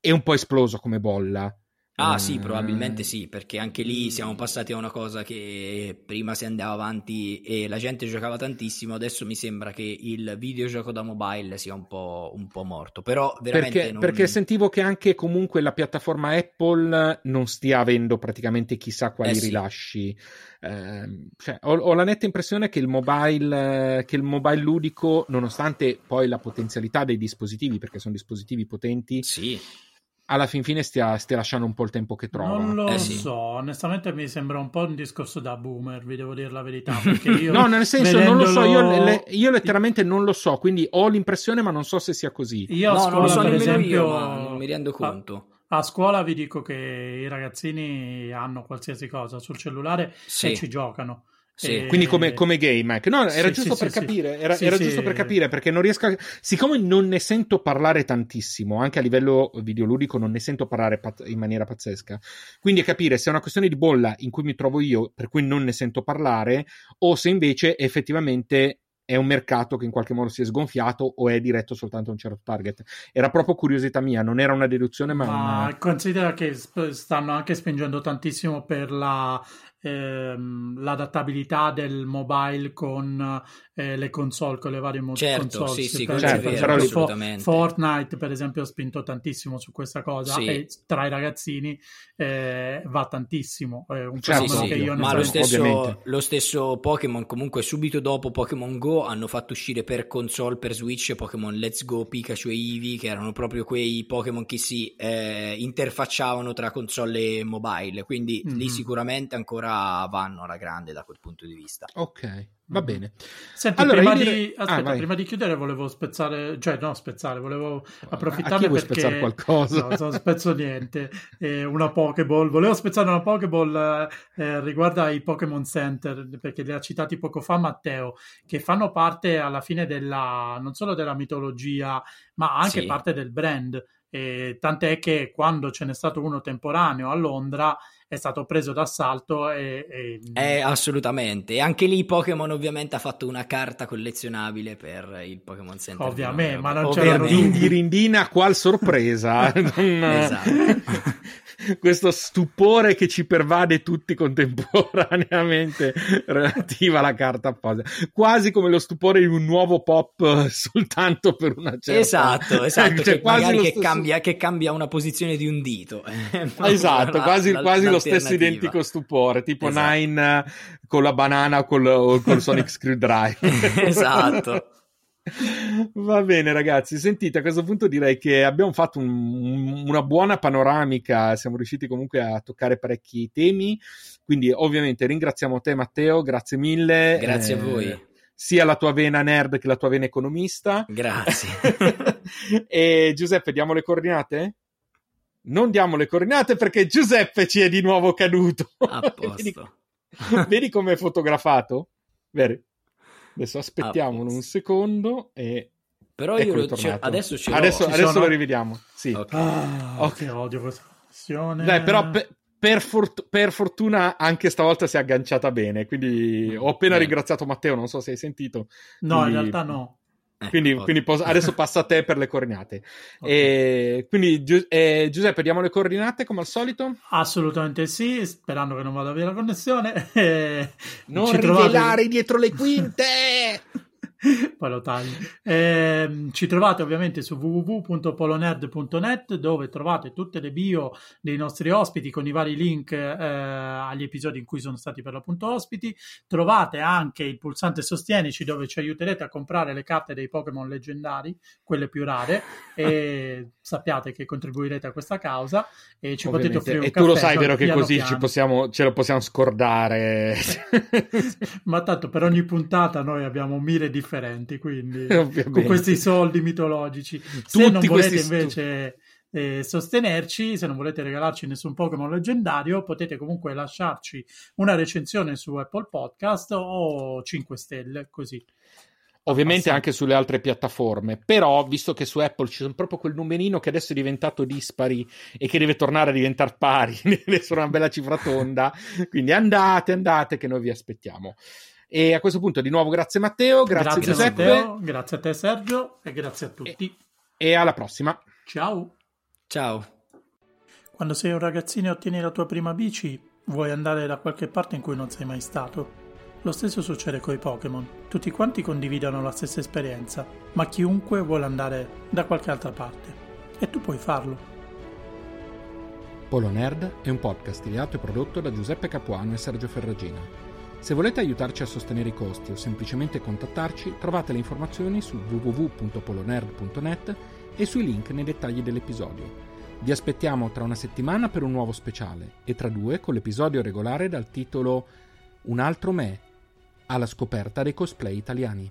è un po' esploso come bolla. Ah Eh, sì, probabilmente sì, perché anche lì siamo passati a una cosa che prima si andava avanti e la gente giocava tantissimo, adesso mi sembra che il videogioco da mobile sia un po', un po' morto, però veramente Perché, non... perché sentivo che anche comunque la piattaforma Apple non stia avendo praticamente chissà quali Eh sì. rilasci. Ehm, cioè, ho, ho la netta impressione che il, mobile, eh, che il mobile ludico, nonostante poi la potenzialità dei dispositivi, perché sono dispositivi potenti, Sì, alla fin fine stia, stia lasciando un po' il tempo che trova. Non lo Eh sì. so, onestamente mi sembra un po' un discorso da boomer, vi devo dire la verità. *laughs* Perché io, No, nel senso, non lo so, io, le- io letteralmente non lo so, quindi ho l'impressione, ma non so se sia così. Io a no, non lo scuola, so per nemmeno esempio, io, ma non mi rendo a- conto. A, scuola vi dico che i ragazzini hanno qualsiasi cosa sul cellulare Sì. e ci giocano. Sì. E... Quindi come, come game, ecco. no, era Sì, giusto sì, per capire, era, era giusto per capire perché non riesco a... Siccome non ne sento parlare tantissimo, anche a livello videoludico non ne sento parlare pazz- in maniera pazzesca, quindi a capire se è una questione di bolla in cui mi trovo io, per cui non ne sento parlare, o se invece effettivamente è un mercato che in qualche modo si è sgonfiato o è diretto soltanto a un certo target. Era proprio curiosità mia, non era una deduzione, ma... Ma una- considera che sp- stanno anche spingendo tantissimo per la, ehm, l'adattabilità del mobile con eh, le console, con le varie mo- Certo, console. sì, sì, per vero, esempio, Fo- assolutamente. Fortnite, per esempio, ha spinto tantissimo su questa cosa Sì. e tra i ragazzini eh, va tantissimo. È un Certo, fenomeno che io ma lo stesso, lo stesso Pokémon comunque subito dopo Pokémon Go hanno fatto uscire per console per Switch Pokémon Let's Go, Pikachu e Eevee che erano proprio quei Pokémon che si eh, interfacciavano tra console e mobile quindi lì Mhm. sicuramente ancora vanno alla grande da quel punto di vista Ok, va Mhm. bene. Senti, Allora, prima, io di, ah, aspetta, vai. prima di chiudere volevo spezzare, cioè no, spezzare, volevo A approfittarne chi vuoi perché... spezzare qualcosa? No, non spezzo niente. Eh, una Pokéball, volevo spezzare una Pokéball eh, eh, riguardo ai Pokémon Center, perché li ha citati poco fa Matteo, che fanno parte alla fine della, non solo della mitologia, ma anche Sì. parte del brand. E tant'è che quando ce n'è stato uno temporaneo a Londra è stato preso d'assalto e, e- Eh, assolutamente. E anche lì Pokémon ovviamente ha fatto una carta collezionabile per il Pokémon Center. Ovviamente, ma non Din dirindina, qual sorpresa! *laughs* Esatto. *laughs* Questo stupore che ci pervade tutti contemporaneamente *laughs* relativa alla carta apposta, quasi come lo stupore di un nuovo pop eh, soltanto per una certa Esatto, *laughs* esatto, Cioè, che quasi che, stesso- cambia, che cambia una posizione di un dito. Eh, Esatto, la- quasi, la- quasi lo stesso identico stupore, tipo Esatto. Nine eh, con la banana o col, col Sonic Screwdriver. Esatto. Va bene, ragazzi. Sentite, a questo punto direi che abbiamo fatto un- un- una buona panoramica. Siamo riusciti comunque a toccare parecchi temi. Quindi, ovviamente, ringraziamo te, Matteo. Grazie mille. Grazie a Eh, voi. Sia la tua vena nerd che la tua vena economista. Grazie. *laughs* e Giuseppe, diamo le coordinate? Non diamo le coordinate perché Giuseppe ci è di nuovo caduto. A *laughs* Vedi, posto. vedi come è fotografato? Vedi? Adesso aspettiamo posto. un secondo e Però io lo- cioè, adesso ce l'ho. adesso, adesso sono? lo rivediamo. Sì. Ok. Ah, Ok. che odio questa questione. Dai, però pe- per, fort- per fortuna anche stavolta si è agganciata bene. Quindi ho appena Bene. ringraziato Matteo, non so se hai sentito. No, in quindi- realtà no. Eh, Quindi, quindi pos- adesso *laughs* passa a te per le coordinate. Ok. E quindi eh, Giuseppe, diamo le coordinate come al solito. Assolutamente sì, sperando che non vada via la connessione. *laughs* Eh, Non ci trovate- rivelare dietro le quinte! *laughs* *laughs* Poi lo taglio. Ehm, ci trovate ovviamente su www.polonerd.net dove trovate tutte le bio dei nostri ospiti con i vari link eh, agli episodi in cui sono stati per l'appunto ospiti. Trovate anche il pulsante Sostienici dove ci aiuterete a comprare le carte dei Pokémon leggendari, quelle più rare, e *laughs* sappiate che contribuirete a questa causa e ci potete Ovviamente. offrire un E tu lo sai, vero, che così possiamo, ce lo possiamo scordare. *laughs* Ma tanto per ogni puntata noi abbiamo mire differenti, quindi *laughs* con questi soldi mitologici. Se non Tutti volete stu- invece eh, sostenerci, se non volete regalarci nessun Pokémon leggendario, potete comunque lasciarci una recensione su Apple Podcast o 5 stelle, così. Ovviamente anche sulle altre piattaforme, però visto che su Apple ci sono proprio quel numerino che adesso è diventato dispari e che deve tornare a diventare pari, *laughs* deve essere una bella cifra tonda, quindi andate, andate che noi vi aspettiamo. E a questo punto di nuovo grazie Matteo, grazie, Giuseppe Matteo, grazie a te Sergio e grazie a tutti. e alla prossima. Ciao! Ciao. Quando sei un ragazzino e ottieni la tua prima bici, vuoi andare da qualche parte in cui non sei mai stato. Lo stesso succede coi Pokémon. Tutti quanti condividono la stessa esperienza, ma chiunque vuole andare da qualche altra parte. E tu puoi farlo. Polo Nerd è un podcast ideato e prodotto da Giuseppe Capuano e Sergio Ferragina. Se volete aiutarci a sostenere i costi o semplicemente contattarci, trovate le informazioni su www.polonerd.net e sui link nei dettagli dell'episodio. Vi aspettiamo tra una settimana per un nuovo speciale e tra due con l'episodio regolare dal titolo Un altro me alla scoperta dei cosplay italiani.